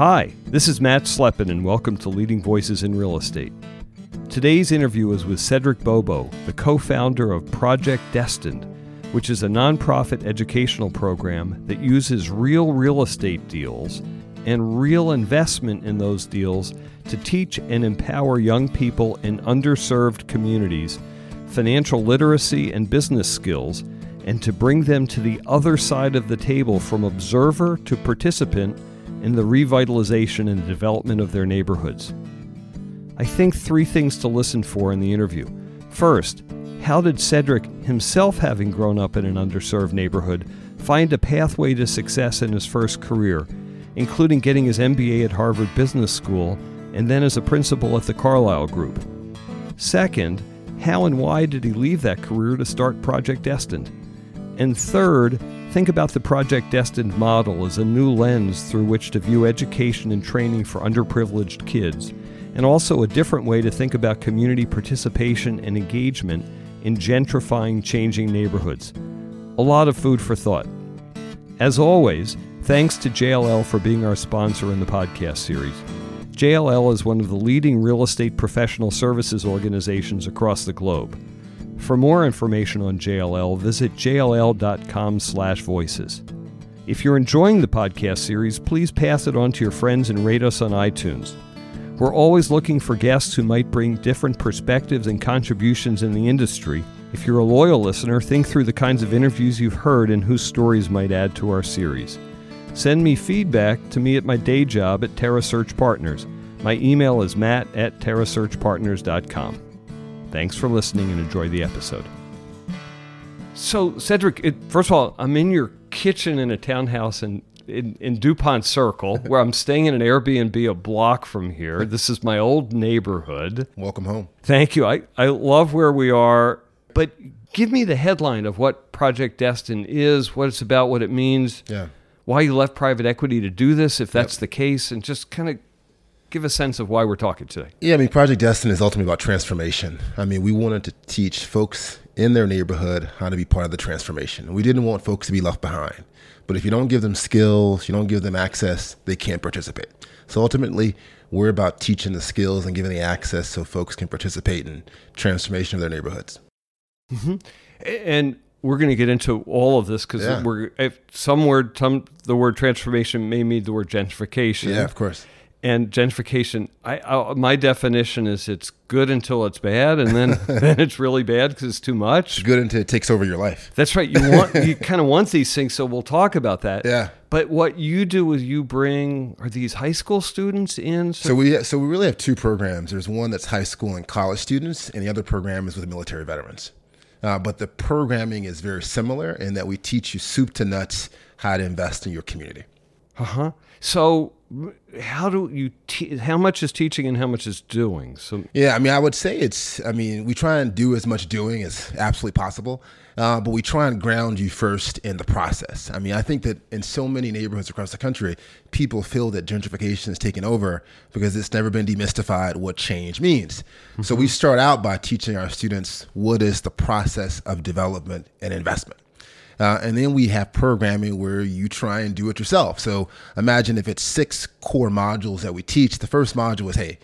Hi, this is Matt Slepin, and welcome to Leading Voices in Real Estate. Today's interview is with Cedric Bobo, the co founder of Project Destined, which is a nonprofit educational program that uses real real estate deals and real investment in those deals to teach and empower young people in underserved communities financial literacy and business skills and to bring them to the other side of the table from observer to participant in the revitalization and development of their neighborhoods. I think three things to listen for in the interview. First, how did Cedric, himself having grown up in an underserved neighborhood, find a pathway to success in his first career, including getting his MBA at Harvard Business School and then as a principal at the Carlyle Group? Second, how and why did he leave that career to start Project Destined? And third, think about the Project Destined model as a new lens through which to view education and training for underprivileged kids, and also a different way to think about community participation and engagement in gentrifying changing neighborhoods. A lot of food for thought. As always, thanks to JLL for being our sponsor in the podcast series. JLL is one of the leading real estate professional services organizations across the globe. For more information on JLL, visit jll.com/voices. If you're enjoying the podcast series, please pass it on to your friends and rate us on iTunes. We're always looking for guests who might bring different perspectives and contributions in the industry. If you're a loyal listener, think through the kinds of interviews you've heard and whose stories might add to our series. Send me feedback to me at my day job at Terra Search Partners. My email is matt at terrasearchpartners.com. Thanks for listening and enjoy the episode. So, Cedric, it, first of all, I'm in your kitchen in a townhouse in, in, in DuPont Circle, where I'm staying in an Airbnb a block from here. This is my old neighborhood. Welcome home. Thank you. I, I love where we are, but give me the headline of what Project Destined is, what it's about, what it means. Yeah why you left private equity to do this, if that's yep. the case, and just kind of give a sense of why we're talking today. Yeah, I mean, Project Destined is ultimately about transformation. I mean, we wanted to teach folks in their neighborhood how to be part of the transformation. We didn't want folks to be left behind. But if you don't give them skills, you don't give them access, they can't participate. So ultimately, we're about teaching the skills and giving the access so folks can participate in transformation of their neighborhoods. Mm-hmm. And we're going to get into all of this because yeah. we're if some word some the word transformation may mean the word gentrification. Yeah, of course. And gentrification, I, I my definition is it's good until it's bad, and then then it's really bad because it's too much. It's good until it takes over your life. That's right. You want you kind of want these things, so we'll talk about that. Yeah. But what you do is you bring are these high school students in? So, so we so we really have two programs. There's one that's high school and college students, and the other program is with military veterans. Uh, but the programming is very similar in that we teach you soup to nuts how to invest in your community. Uh huh. So, how do you? Te- how much is teaching and how much is doing? So, yeah, I mean, I would say it's. I mean, we try and do as much doing as absolutely possible. Uh, but we try and ground you first in the process. I mean, I think that in so many neighborhoods across the country, people feel that gentrification is taking over because it's never been demystified what change means. Mm-hmm. So we start out by teaching our students what is the process of development and investment. Uh, and then we have programming where you try and do it yourself. So imagine if it's six core modules that we teach. The first module is, hey,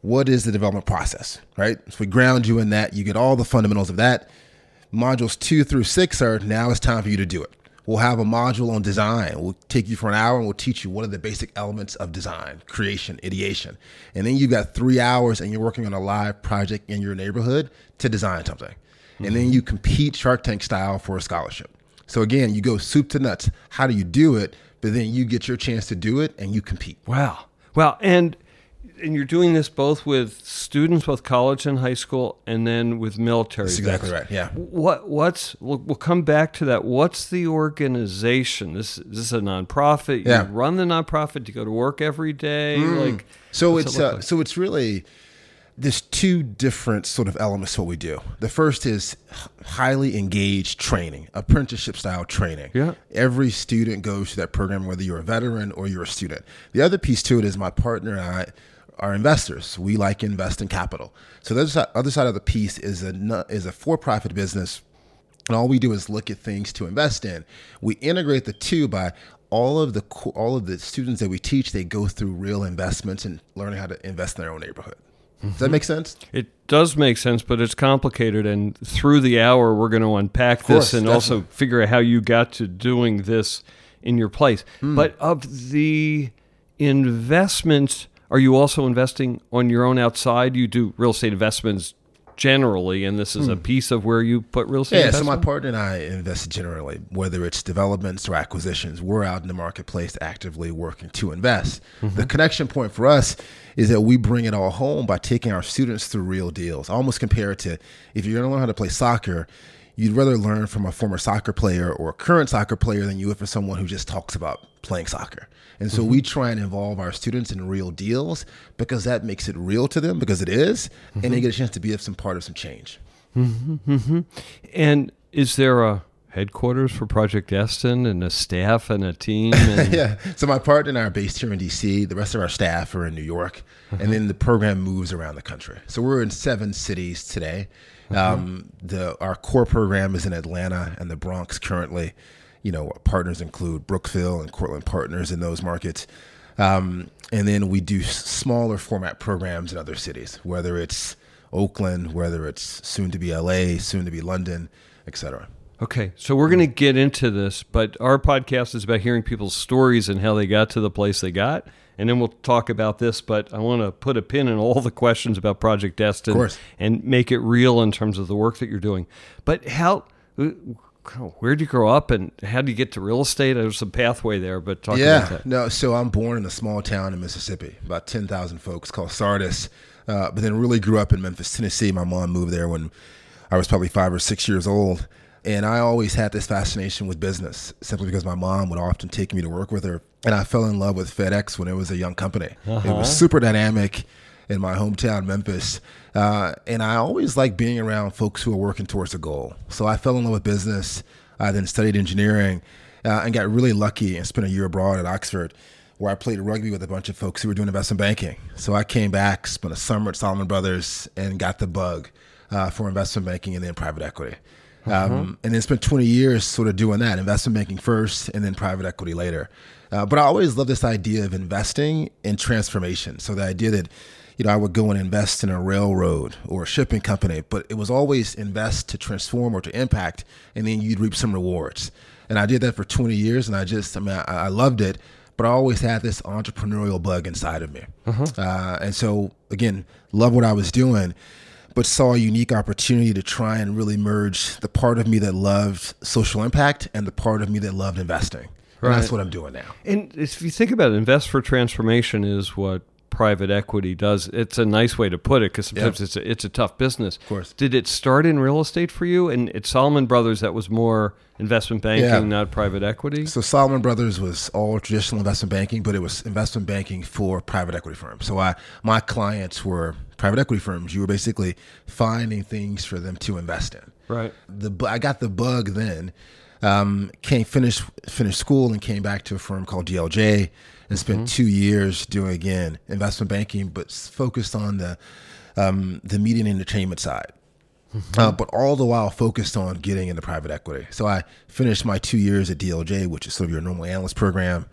what is the development process, right? So we ground you in that. You get all the fundamentals of that. Modules two through six are now it's time for you to do it. We'll have a module on design. We'll take you for an hour and we'll teach you what are the basic elements of design, creation, ideation. And then you've got three hours and you're working on a live project in your neighborhood to design something. Mm-hmm. And then mm-hmm. you compete Shark Tank style for a scholarship. So again, you go soup to nuts. How do you do it? But then you get your chance to do it and you compete. Wow. Wow. And and you're doing this both with students, both college and high school, and then with military. That's exactly right. Yeah. What what's we'll, we'll, come back to that. What's the organization? This, this is a nonprofit. You yeah. run the nonprofit. You go to work every day. Mm. Like so, it's it uh, like? so it's really there's two different sort of elements to what we do. The first is highly engaged training, apprenticeship style training. Yeah. Every student goes through that program, whether you're a veteran or you're a student. The other piece to it is my partner and I are investors. We like invest in capital. So the other side, of the piece is a is a for profit business, and all we do is look at things to invest in. We integrate the two by all of the all of the students that we teach, they go through real investments and learning how to invest in their own neighborhood. Does that make sense? It does make sense, but it's complicated. And through the hour, we're going to unpack course, this and also figure out how you got to doing this in your place. Hmm. But of the investments, are you also investing on your own outside? You do real estate investments generally, and this is a hmm. piece of where you put real estate Yeah, so my partner and I invest generally, whether it's developments or acquisitions. We're out in the marketplace actively working to invest. The mm-hmm. connection point for us is that we bring it all home by taking our students through real deals. I almost compare it to if you're going to learn how to play soccer, you'd rather learn from a former soccer player or a current soccer player than you would for someone who just talks about playing soccer. And so we mm-hmm. try and involve our students in real deals because that makes it real to them because it is, and they mm-hmm. get a chance to be of some part of some change. Mm-hmm. And is there a headquarters for Project Destined and a staff and a team? And, yeah. So my partner and I are based here in DC. The rest of our staff are in New York, and uh-huh. then the program moves around the country. So we're in seven cities today. Um, the our core program is in Atlanta and the Bronx currently. You know, partners include Brookfield and Cortland Partners in those markets. Um, and then we do smaller format programs in other cities, whether it's Oakland, whether it's soon to be LA, soon to be London, et cetera. Okay, so we're going to get into this, but our podcast is about hearing people's stories and how they got to the place they got. And then we'll talk about this, but I want to put a pin in all the questions about Project Destined and make it real in terms of the work that you're doing. But how, where did you grow up and how did you get to real estate? There's a pathway there, but talk about Yeah, that. no. So I'm born in a small town in Mississippi, about ten thousand folks, called Sardis. Uh, but then really grew up in Memphis, Tennessee. My mom moved there when I was probably five or six years old, and I always had this fascination with business, simply because my mom would often take me to work with her, and I fell in love with FedEx when it was a young company. It was super dynamic in my hometown, Memphis. Uh, and I always liked being around folks who are working towards a goal. So I fell in love with business. I then studied engineering uh, and got really lucky and spent a year abroad at Oxford where I played rugby with a bunch of folks who were doing investment banking. So I came back, spent a summer at Salomon Brothers, and got the bug uh, for investment banking and then private equity. Um, and then spent 20 years sort of doing that, investment banking first and then private equity later. Uh, but I always loved this idea of investing in transformation. So the idea that, you know, I would go and invest in a railroad or a shipping company, but it was always invest to transform or to impact, and then you'd reap some rewards. And I did that for 20 years, and I just, I mean, I, I loved it, but I always had this entrepreneurial bug inside of me. Uh, and so, again, love what I was doing but saw a unique opportunity to try and really merge the part of me that loved social impact and the part of me that loved investing. And that's what I'm doing now. And if you think about it, invest for transformation is what private equity does. It's a nice way to put it because sometimes it's a, it's a tough business. Of course. Did it start in real estate for you? And at Salomon Brothers, that was more investment banking, Yeah. not private equity. So Salomon Brothers was all traditional investment banking, but it was investment banking for private equity firms. So I, my clients were private equity firms. You were basically finding things for them to invest in. Right. the I got the bug then. Um, came finish finished school and came back to a firm called DLJ and spent two years doing again investment banking, but focused on the um, the media and entertainment side. Uh, but all the while focused on getting into private equity. So I finished my two years at DLJ, which is sort of your normal analyst program,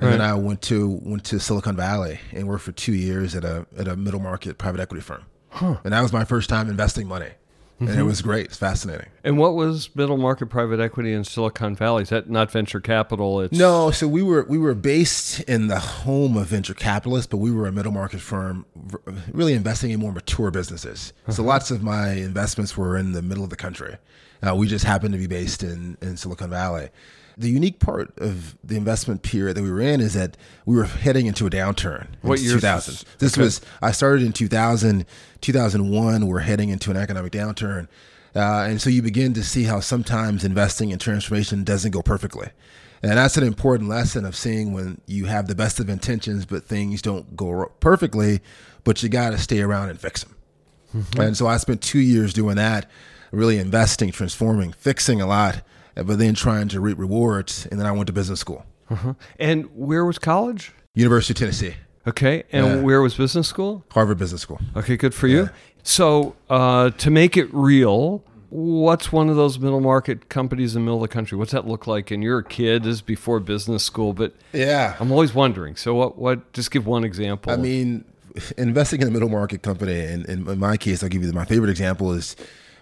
and then I went to went to Silicon Valley and worked for two years at a at a middle market private equity firm. And that was my first time investing money, and it was great. It's fascinating. And what was middle market private equity in Silicon Valley? Is that not venture capital? It's No, so we were we were based in the home of venture capitalists, but we were a middle market firm, really investing in more mature businesses. So lots of my investments were in the middle of the country. Uh, we just happened to be based in in Silicon Valley. The unique part of the investment period that we were in is that we were heading into a downturn. What year 2000. this? This Okay. was I started in 2000, 2001. We're heading into an economic downturn. Uh, and so you begin to see how sometimes investing in transformation doesn't go perfectly. And that's an important lesson of seeing when you have the best of intentions, but things don't go perfectly, but you got to stay around and fix them. And so I spent two years doing that, really investing, transforming, fixing a lot, but then trying to reap rewards. And then I went to business school, And where was college? University of Tennessee, Okay. And Yeah. where was business school? Harvard Business School. Okay, good for you. So, uh, to make it real, what's one of those middle market companies in the middle of the country? What's that look like? And you're a kid, this is before business school, but Yeah. I'm always wondering. So what? What? Just give one example. I mean, investing in a middle market company, and in, in my case, I'll give you my favorite example is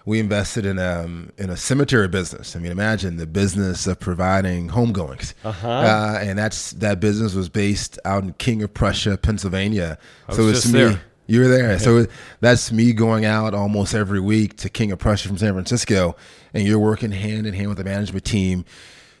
we invested in um in a cemetery business. I mean, imagine the business of providing homegoings, Uh-huh. uh, and that's that business was based out in King of Prussia, Pennsylvania. So was it's me. there. You were there, so that's me going out almost every week to King of Prussia from San Francisco, and you're working hand in hand with the management team,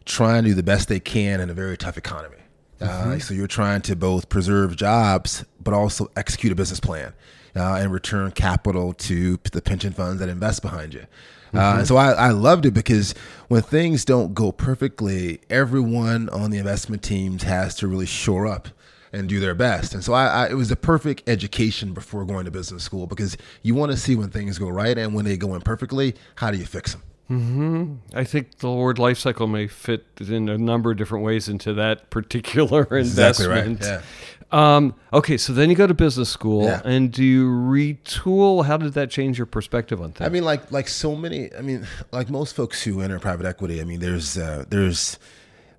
trying to do the best they can in a very tough economy. Uh, so you're trying to both preserve jobs, but also execute a business plan uh, and return capital to the pension funds that invest behind you. Uh, and so I, I loved it because when things don't go perfectly, everyone on the investment teams has to really shore up and do their best. And so I, I, it was the perfect education before going to business school because you want to see when things go right and when they go imperfectly, how do you fix them? I think the word life cycle may fit in a number of different ways into that particular Exactly investment. right. Yeah. Um, okay, so then you go to business school, Yeah. and do you retool? How did that change your perspective on things? I mean, like like so many. I mean, like most folks who enter private equity. I mean, there's uh, there's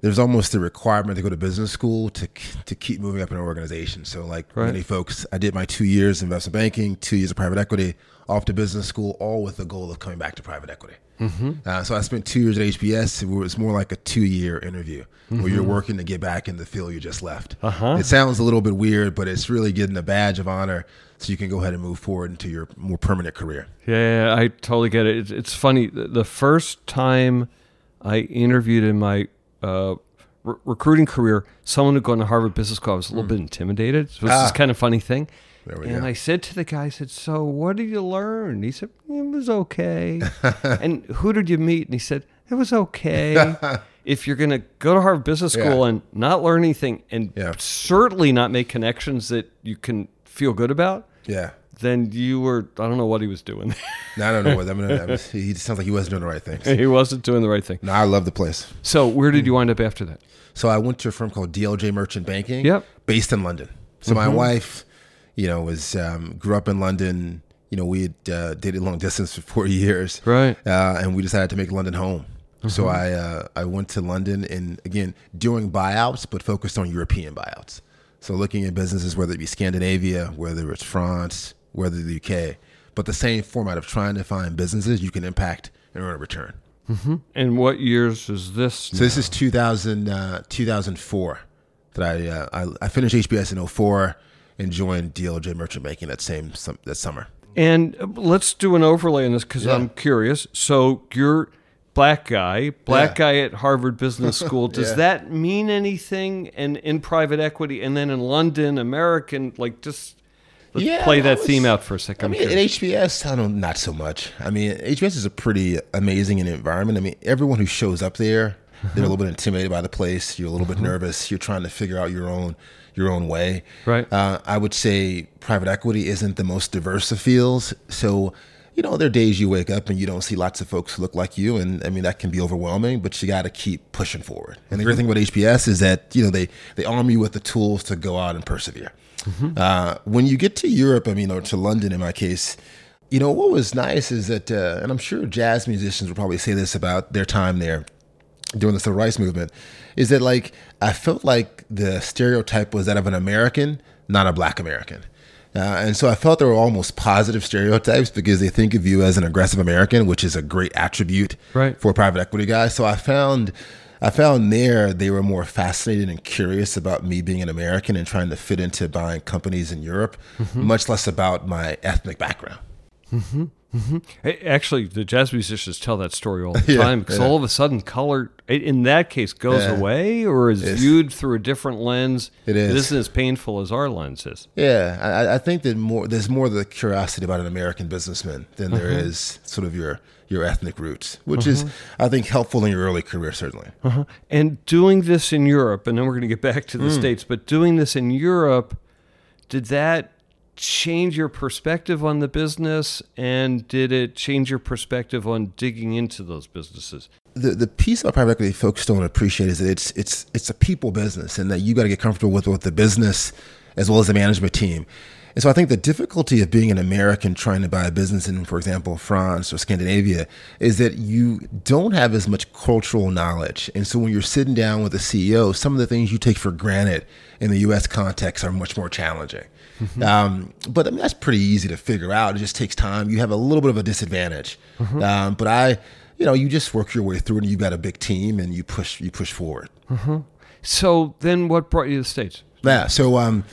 there's almost a requirement to go to business school to to keep moving up in an organization. So, like Right. many folks, I did my two years investment banking, two years of private equity, off to business school, all with the goal of coming back to private equity. Mm-hmm. Uh, so I spent two years at HBS. It was more like a two-year interview where you're Mm-hmm. working to get back in the field you just left. Uh-huh. It sounds a little bit weird, but it's really getting a badge of honor so you can go ahead and move forward into your more permanent career. Yeah, I totally get it. It's, it's funny. The first time I interviewed in my uh, re- recruiting career, someone who'd gone to Harvard Business School, I was a little bit intimidated. So it's this. Ah. kind of funny thing. There we and go. I said to the guy, I said, "So what did you learn?" He said, "It was okay." and who did you meet? And he said, "It was okay." if you're going to go to Harvard Business School Yeah. and not learn anything, and Yeah. certainly not make connections that you can feel good about, Yeah. then you were I don't know what he was doing. No, I don't know what I mean. I was, he sounds like he wasn't doing the right things. he wasn't doing the right thing. No, I love the place. So where did you wind up after that? So I went to a firm called DLJ Merchant Banking, Yep. based in London. So my mm-hmm. wife, you know, was um, grew up in London. You know, we had uh, dated long distance for four years, Right. Uh, and we decided to make London home. So I uh, I went to London and again doing buyouts, but focused on European buyouts. So looking at businesses, whether it be Scandinavia, whether it's France, whether the UK, but the same format of trying to find businesses you can impact and earn a return. And what years is this? So this is 2000, uh, 2004 that I, uh, I I finished HBS in 04 and joined DLJ Merchant Banking that same that summer. and uh, let's do an overlay on this because Yeah. I'm curious. So you're black guy, black Yeah. guy at Harvard Business School. Does Yeah. that mean anything? And in private equity, and then in London, American, like just let's Yeah, play that that theme out for a second. I mean, at. HBS, I don't not so much. I mean, HBS is a pretty amazing environment. I mean, everyone who shows up there, they're a little bit intimidated by the place. You're a little bit nervous. You're trying to figure out your own your own way. Right. Uh, I would say private equity isn't the most diverse of fields. So, you know, there are days you wake up and you don't see lots of folks who look like you, and I mean that can be overwhelming. But you got to keep pushing forward. And the great thing about HBS is that you know they they arm you with the tools to go out and persevere. Uh, when you get to Europe, I mean, or to London in my case, you know, what was nice is that, uh, and I'm sure jazz musicians will probably say this about their time there during the civil rights movement, is that like I felt like the stereotype was that of an American, not a black American. Uh, and so I felt there were almost positive stereotypes because they think of you as an aggressive American, which is a great attribute Right. for private equity guy. So I found I found there they were more fascinated and curious about me being an American and trying to fit into buying companies in Europe, much less about my ethnic background. Hey, Actually, the jazz musicians tell that story all the Yeah, time because yeah. all of a sudden, color in that case goes Yeah. away or is It's- viewed through a different lens. It is. It isn't as painful as our lens is. Yeah, I, I think that more there's more the curiosity about an American businessman than there is sort of your your ethnic roots, which is I think helpful in your early career certainly. Uh-huh. And doing this in Europe, and then we're going to get back to the Hmm. States, but doing this in Europe, did that change your perspective on the business? And did it change your perspective on digging into those businesses? the the piece about private equity folks don't appreciate is that it's it's it's a people business and that you got to get comfortable with with the business as well as the management team. And so I think the difficulty of being an American trying to buy a business in, for example, France or Scandinavia, is that you don't have as much cultural knowledge. And so when you're sitting down with a CEO, some of the things you take for granted in the US context are much more challenging. Mm-hmm. Um, but I mean, that's pretty easy to figure out. It just takes time. You have a little bit of a disadvantage. Mm-hmm. Um, but I, you know, you just work your way through and you've got a big team and you push, you push forward. Mm-hmm. So then what brought you to the States? Yeah. So, um,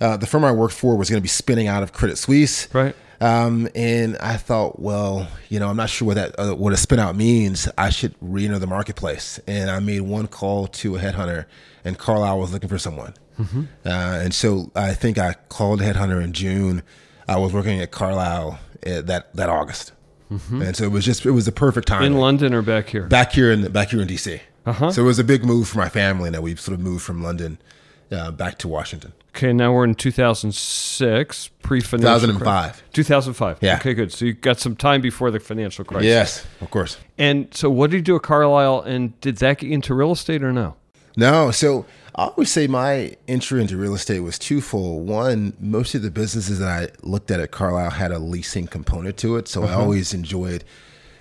uh, the firm I worked for was going to be spinning out of Credit Suisse. Right. Um, and I thought, well, you know, I'm not sure what that uh, what a spin out means. I should re-enter the marketplace. And I made one call to a headhunter, and Carlyle was looking for someone. Mm-hmm. Uh, and so I think I called headhunter in June. I was working at Carlyle uh, that that August, mm-hmm. and so it was just it was the perfect time in London or back here. Back here in back here in DC. Uh-huh. So it was a big move for my family that we sort of moved from London uh, back to Washington. Okay, now we're in 2006, pre-financial 2005. 2005. Yeah. Okay, good. So you got some time before the financial crisis. Yes, of course. And so what did you do at Carlyle, and did that get into real estate or no? No. So I always say my entry into real estate was twofold. One, most of the businesses that I looked at at Carlyle had a leasing component to it, so uh-huh. I always enjoyed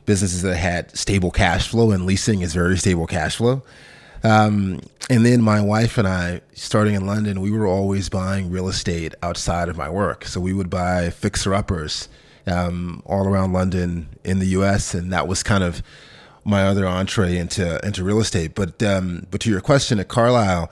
businesses that had stable cash flow, and leasing is very stable cash flow. Um, and then my wife and I, starting in London, we were always buying real estate outside of my work. So we would buy fixer uppers um, all around London in the U.S., and that was kind of my other entree into into real estate. But um, but to your question, at Carlyle,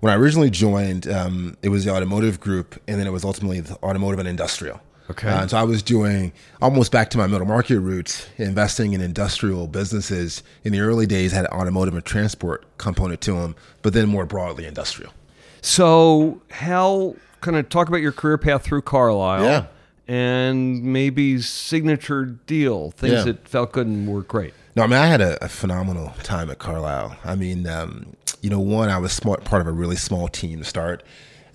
when I originally joined, um, it was the automotive group, and then it was ultimately the automotive and industrial. Okay. Uh, so I was doing almost back to my middle market roots, investing in industrial businesses. In the early days, had an automotive and transport component to them, but then more broadly industrial. So, how kind of talk about your career path through Carlyle? Yeah. And maybe signature deal, things yeah. that felt good and were great. No, I mean, I had a, a phenomenal time at Carlyle. I mean, um, you know, one, I was smart, part of a really small team to start.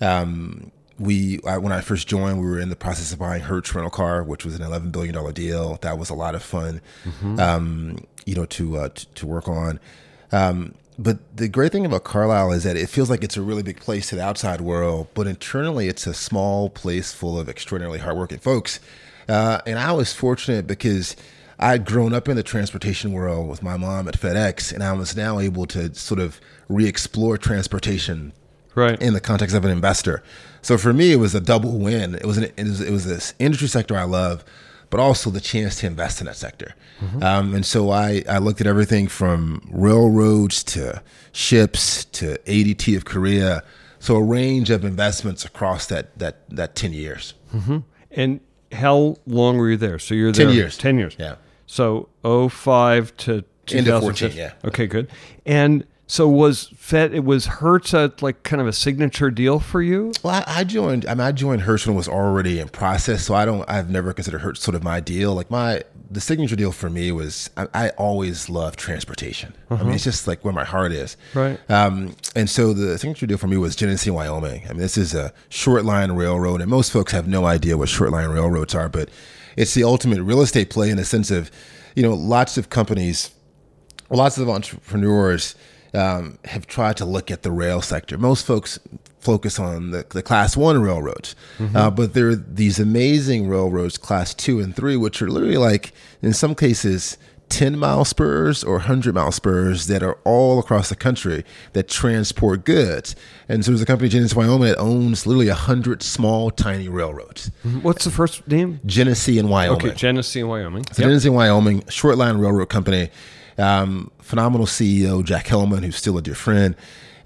Um, we I, when I first joined, we were in the process of buying Hertz rental car, which was an eleven billion dollar deal. That was a lot of fun, mm-hmm. um, you know, to, uh, to, to work on. Um, but the great thing about Carlyle is that it feels like it's a really big place to the outside world, but internally it's a small place full of extraordinarily hardworking folks. Uh, and I was fortunate because I'd grown up in the transportation world with my mom at FedEx, and I was now able to sort of re-explore transportation right. in the context of an investor. So for me, it was a double win. It was an, it was, it was this industry sector I love, but also the chance to invest in that sector. Mm-hmm. Um, and so I, I looked at everything from railroads to ships to ADT of Korea. So a range of investments across that that that ten years. Mm-hmm. And how long were you there? So you're there ten years. Ten years. Yeah. So 05 to 2014. Yeah. Okay, good. And so was Fed? It was Hertz a like kind of a signature deal for you? Well, I, I joined. I mean, I joined Hertz when it was already in process, so I don't. I've never considered Hertz sort of my deal. Like my the signature deal for me was I, I always love transportation. Uh-huh. I mean, uh-huh. it's just like where my heart is. Right. Um, and so the signature deal for me was Genesee, Wyoming. I mean, this is a short line railroad, and most folks have no idea what short line railroads are, but it's the ultimate real estate play in the sense of, you know, lots of companies, lots of entrepreneurs um, have tried to look at the rail sector. Most folks focus on the, the class one railroads, mm-hmm. uh, but there are these amazing railroads, class two and three, which are literally like, in some cases, 10 mile spurs or 100 mile spurs that are all across the country that transport goods. And so there's a company, Genesee, Wyoming, that owns literally 100 small, tiny railroads. Mm-hmm. What's the first name? Genesee in Wyoming. Okay, Genesee in Wyoming. So yep. Genesee, Wyoming, short line railroad company. Um, phenomenal CEO, Jack Hellmann, who's still a dear friend.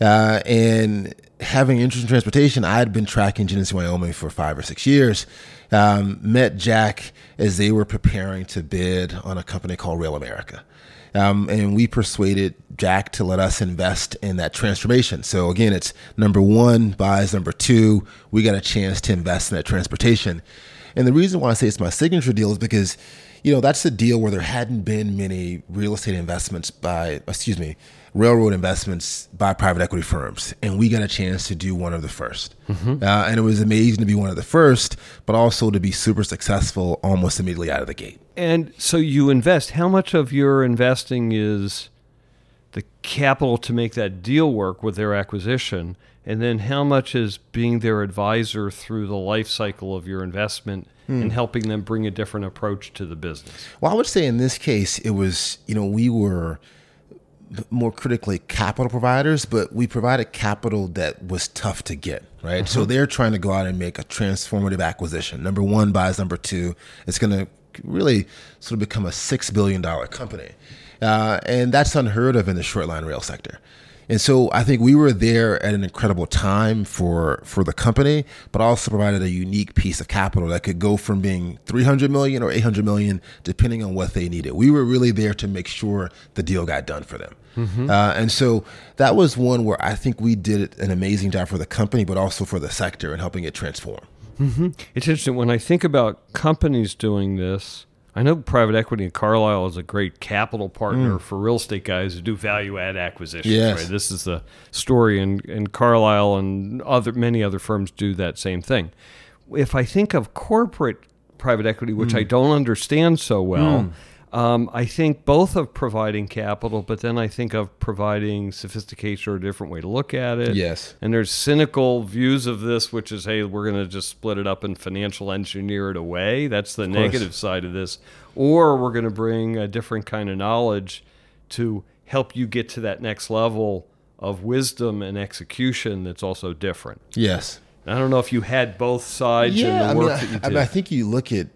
Uh, and having interest in transportation, I had been tracking Genesee, Wyoming for five or six years. Um, met Jack as they were preparing to bid on a company called RailAmerica. Um, and we persuaded Jack to let us invest in that transformation. So again, it's number one buys, number two, we got a chance to invest in that transportation. And the reason why I say it's my signature deal is because you know, that's the deal where there hadn't been many real estate investments by, excuse me, railroad investments by private equity firms. And we got a chance to do one of the 1st mm-hmm. uh, and it was amazing to be one of the first, but also to be super successful almost immediately out of the gate. And so you invest. How much of your investing is the capital to make that deal work with their acquisition, and then how much is being their advisor through the life cycle of your investment and helping them bring a different approach to the business? Well, I would say in this case, it was, you know, we were more critically capital providers, but we provided capital that was tough to get, right? So they're trying to go out and make a transformative acquisition. Number one buys number two. It's going to really sort of become a $6 billion company. Uh, and that's unheard of in the short line rail sector. And so I think we were there at an incredible time for for the company, but also provided a unique piece of capital that could go from being 300 million or 800 million, depending on what they needed. We were really there to make sure the deal got done for them. Uh, and so that was one where I think we did an amazing job for the company, but also for the sector and helping it transform. It's interesting when I think about companies doing this. I know private equity and Carlyle is a great capital partner mm. for real estate guys who do value add acquisitions. Yes. Right? This is the story, and, and Carlyle and other many other firms do that same thing. If I think of corporate private equity, which I mm. don't understand so well, mm. Um, I think both of providing capital, but then I think of providing sophistication or a different way to look at it. Yes. And there's cynical views of this, which is, hey, we're going to just split it up and financial engineer it away. That's the negative side of this. Or we're going to bring a different kind of knowledge to help you get to that next level of wisdom and execution that's also different. Yes. I don't know if you had both sides in the I mean, that you I mean, I think you look at.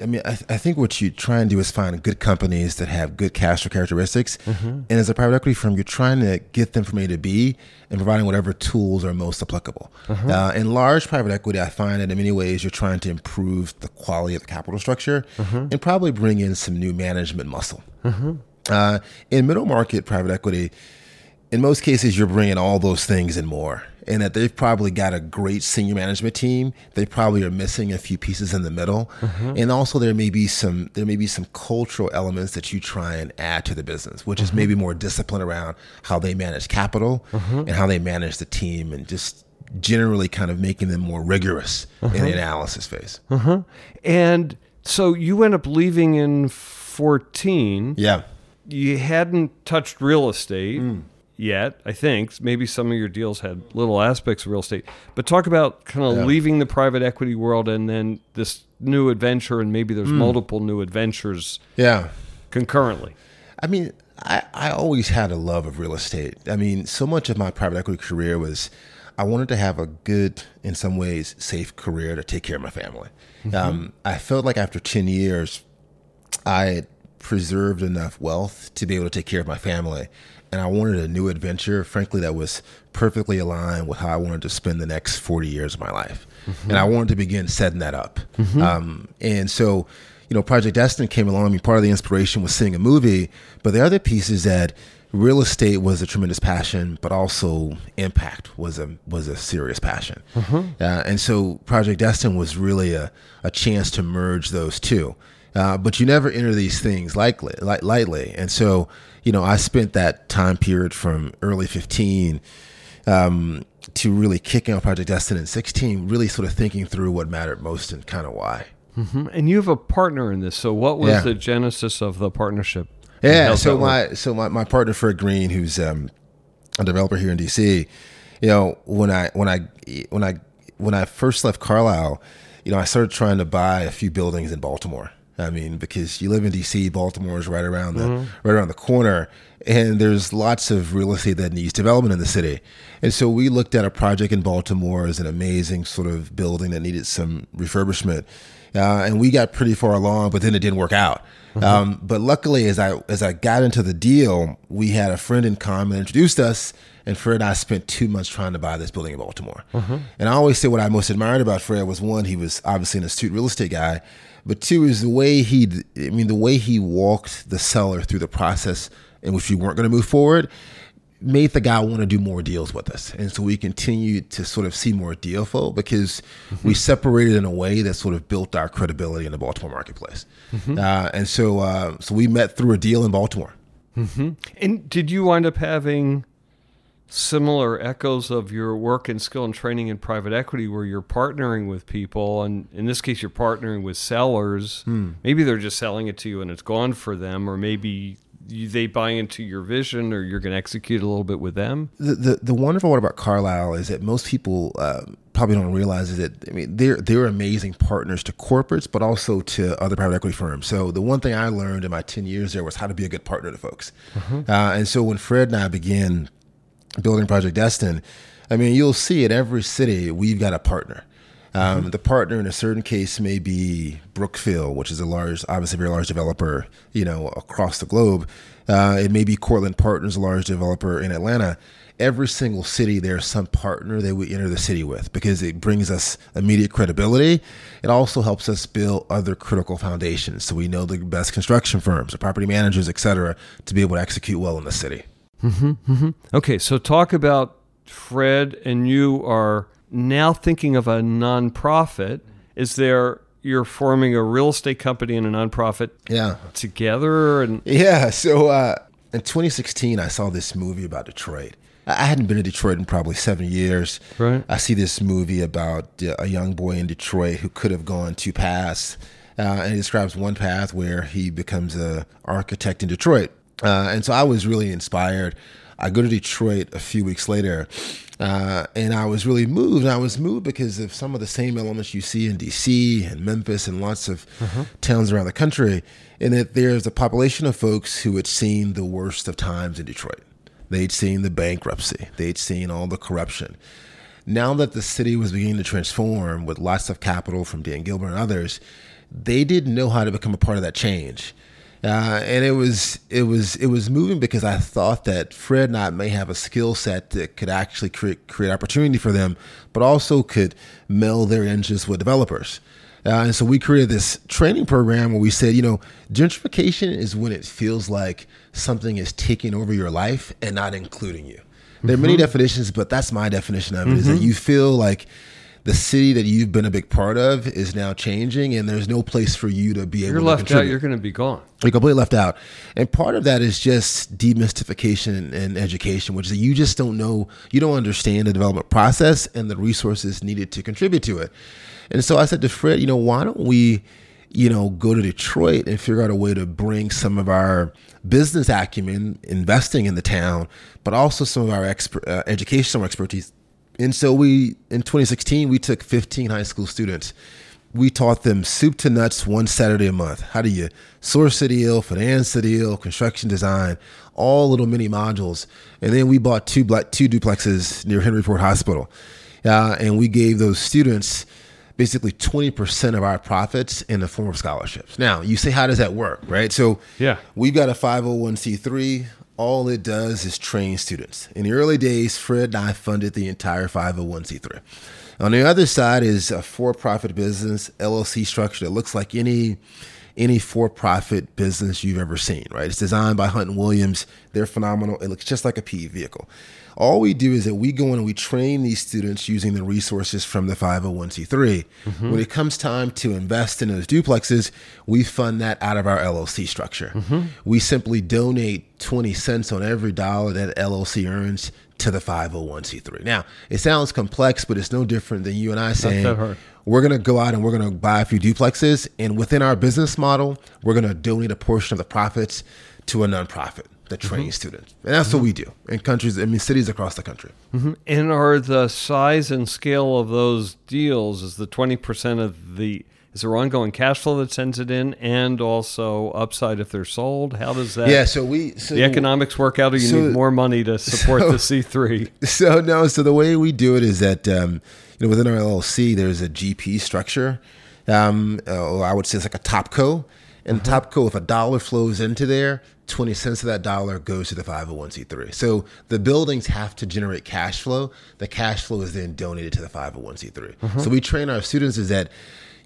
I mean, I, I think what you try and do is find good companies that have good cash flow characteristics, Mm-hmm. and as a private equity firm, you're trying to get them from A to B and providing whatever tools are most applicable. Mm-hmm. Uh, in large private equity, I find that in many ways you're trying to improve the quality of the capital structure Mm-hmm. and probably bring in some new management muscle. Uh, in middle market private equity, in most cases, you're bringing all those things and more. And that they've probably got a great senior management team. They probably are missing a few pieces in the middle, mm-hmm. and also there may be some there may be some cultural elements that you try and add to the business, which is mm-hmm. maybe more discipline around how they manage capital mm-hmm. and how they manage the team, and just generally kind of making them more rigorous in the analysis phase. and so you end up leaving in 14. Yeah. you hadn't touched real estate Hmm. Yet, I think. Maybe some of your deals had little aspects of real estate. But talk about kind of leaving the private equity world and then this new adventure, and maybe there's Hmm. multiple new adventures Yeah. concurrently. I mean, I, I always had a love of real estate. I mean, so much of my private equity career was I wanted to have a good, in some ways, safe career to take care of my family. Um, I felt like after 10 years, I had preserved enough wealth to be able to take care of my family. And I wanted a new adventure, frankly, that was perfectly aligned with how I wanted to spend the next 40 years of my life. And I wanted to begin setting that up. Um, and so, you know, Project Destined came along. I mean, part of the inspiration was seeing a movie, but the other piece is that real estate was a tremendous passion, but also impact was a was a serious passion. Uh, and so Project Destined was really a, a chance to merge those two. Uh, but you never enter these things lightly, light, lightly. And so, you know, I spent that time period from early 15 um, to really kicking off Project Destined in 16, really sort of thinking through what mattered most and kind of why. Mhm. And you have a partner in this. So, what was Yeah. the genesis of the partnership? Yeah. So work? my so my, my partner Fred Green, who's um, a developer here in DC, you know, when I when I when I when I first left Carlyle, you know, I started trying to buy a few buildings in Baltimore. I mean, because you live in DC, Baltimore is right around the right around the corner, and there's lots of real estate that needs development in the city. And so we looked at a project in Baltimore as an amazing sort of building that needed some refurbishment, uh, and we got pretty far along, but then it didn't work out. Um, but luckily, as I as I got into the deal, we had a friend in common introduced us, and Fred and I spent two months trying to buy this building in Baltimore. And I always say what I most admired about Fred was one, he was obviously an astute real estate guy, but two is the way he, I mean, the way he walked the seller through the process in which we weren't going to move forward made the guy want to do more deals with us. And so we continued to sort of see more deal flow because we separated in a way that sort of built our credibility in the Baltimore marketplace. Uh, and so, uh, so we met through a deal in Baltimore. And did you wind up having similar echoes of your work and skill and training in private equity where you're partnering with people and in this case you're partnering with sellers maybe they're just selling it to you and it's gone for them or maybe you, they buy into your vision or you're going to execute a little bit with them? The, the, the wonderful part about Carlyle is that most people uh, probably don't realize is that I mean they're they're amazing partners to corporates, but also to other private equity firms. So the one thing I learned in my ten years there was how to be a good partner to folks. Uh-huh. Uh, and so when Fred and I began building Project Destined, I mean you'll see in every city we've got a partner. Um, mm-hmm. The partner in a certain case may be Brookfield, which is a large, obviously very large developer, you know, across the globe. Uh, it may be Cortland Partners, a large developer in Atlanta. Every single city, there's some partner that we enter the city with because it brings us immediate credibility. It also helps us build other critical foundations, so we know the best construction firms, the property managers, et cetera, to be able to execute well in the city. Mm-hmm, mm-hmm. Okay, so talk about Fred and you are now thinking of a nonprofit, is there you're forming a real estate company and a nonprofit yeah. together and Yeah, so uh, in 2016 I saw this movie about Detroit. I hadn't been to Detroit in probably seven years. Right. I see this movie about a young boy in Detroit who could have gone two paths, uh, and he describes one path where he becomes a architect in Detroit. Uh, and so I was really inspired. I go to Detroit a few weeks later, uh, and I was really moved. And I was moved because of some of the same elements you see in DC and Memphis and lots of uh-huh. towns around the country, in that there's a population of folks who had seen the worst of times in Detroit. They'd seen the bankruptcy, they'd seen all the corruption. Now that the city was beginning to transform with lots of capital from Dan Gilbert and others, they didn't know how to become a part of that change. Uh, and it was it was it was moving because I thought that Fred and I may have a skill set that could actually create create opportunity for them, but also could meld their interests with developers. Uh, and so we created this training program where we said, you know, gentrification is when it feels like something is taking over your life and not including you. There are many mm-hmm. definitions, but that's my definition of it: mm-hmm. is that mm-hmm. you feel like the city that you've been a big part of is now changing, and there's no place for you to be able. You're to left contribute. out. You're going to be gone. You're completely left out, and part of that is just demystification and education, which is that you just don't know, you don't understand the development process and the resources needed to contribute to it. And so I said to Fred, you know, why don't we, you know, go to Detroit and figure out a way to bring some of our business acumen, investing in the town, but also some of our exper- uh, educational expertise and so we, in 2016, we took 15 high school students. We taught them soup to nuts one Saturday a month. How do you source a deal, finance a deal, construction design, all little mini modules. And then we bought two black, two duplexes near Henry Ford Hospital. Uh, and we gave those students basically 20% of our profits in the form of scholarships. Now, you say, how does that work, right? So, yeah, we've got a 501c3 all it does is train students. In the early days, Fred and I funded the entire 501c3. On the other side is a for-profit business LLC structure that looks like any any for-profit business you've ever seen. Right? It's designed by Hunton Williams. They're phenomenal. It looks just like a PE vehicle. All we do is that we go in and we train these students using the resources from the 501c3. Mm-hmm. When it comes time to invest in those duplexes, we fund that out of our LLC structure. Mm-hmm. We simply donate 20 cents on every dollar that LLC earns to the 501c3. Now, it sounds complex, but it's no different than you and I saying, we're going to go out and we're going to buy a few duplexes. And within our business model, we're going to donate a portion of the profits to a nonprofit that trains mm-hmm. students. And that's mm-hmm. what we do in countries, I mean, cities across the country. Mm-hmm. And are the size and scale of those deals, is the 20% of the, is there ongoing cash flow that sends it in and also upside if they're sold? How does that? Yeah, so we, so the economics work out or you so, need more money to support so, the C3? So, no, so the way we do it is that, um, you know, within our LLC, there's a GP structure. Um, uh, I would say it's like a top co. And uh-huh. Topco, if a dollar flows into there, 20 cents of that dollar goes to the 501c3. So the buildings have to generate cash flow. The cash flow is then donated to the 501c3. Uh-huh. So we train our students is that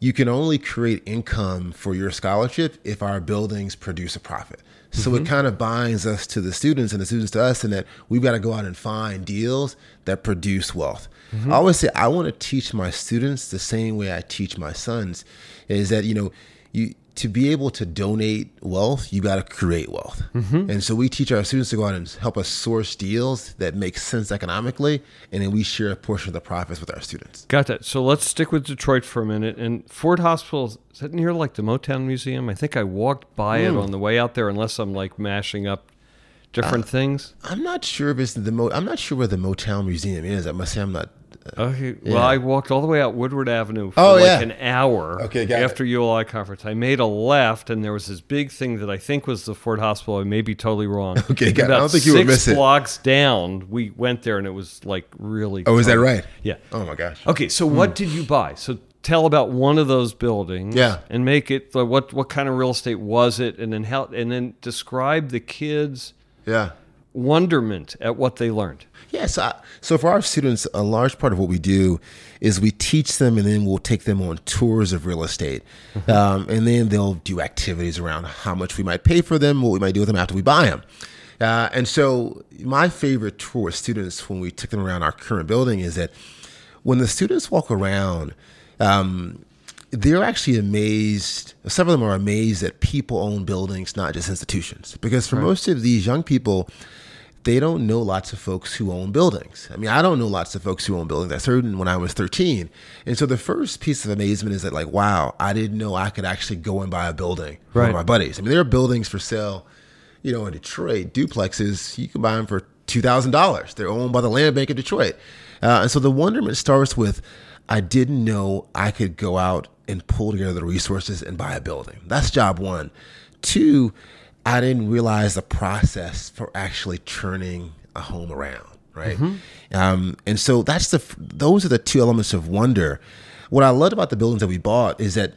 you can only create income for your scholarship if our buildings produce a profit. So mm-hmm. it kind of binds us to the students and the students to us, and that we've got to go out and find deals that produce wealth. Mm-hmm. I always say I want to teach my students the same way I teach my sons, is that you know you to be able to donate wealth, you got to create wealth. Mm-hmm. And so we teach our students to go out and help us source deals that make sense economically, and then we share a portion of the profits with our students. Got that. So let's stick with Detroit for a minute. And Ford Hospital is that near like the Motown Museum? I think I walked by mm. it on the way out there, unless I'm like mashing up different uh, things. I'm not sure if it's the Mo. I'm not sure where the Motown Museum is. I must say I'm not Okay. Well, I walked all the way out Woodward Avenue for oh, like yeah. an hour okay, after ULI conference. I made a left, and there was this big thing that I think was the Ford Hospital. I may be totally wrong. Okay, got About I don't think you would miss it. blocks down, we went there, and it was like really. Oh, is that right? Yeah. Oh my gosh. Okay, so hmm. what did you buy? So tell about one of those buildings. Yeah. And make it like, what what kind of real estate was it, and then how, and then describe the kids. Yeah. Wonderment at what they learned. Yes. Yeah, so, so for our students, a large part of what we do is we teach them and then we'll take them on tours of real estate. Mm-hmm. Um, and then they'll do activities around how much we might pay for them, what we might do with them after we buy them. Uh, and so my favorite tour with students when we took them around our current building is that when the students walk around, um, they're actually amazed. Some of them are amazed that people own buildings, not just institutions. Because for right. most of these young people, they don't know lots of folks who own buildings. I mean, I don't know lots of folks who own buildings. I started when I was 13. And so the first piece of amazement is that, like, wow, I didn't know I could actually go and buy a building for right. my buddies. I mean, there are buildings for sale, you know, in Detroit, duplexes, you can buy them for $2,000. They're owned by the Land Bank of Detroit. Uh, and so the wonderment starts with, I didn't know I could go out and pull together the resources and buy a building. That's job one. Two, I didn't realize the process for actually turning a home around, right? Mm-hmm. Um, and so that's the those are the two elements of wonder. What I loved about the buildings that we bought is that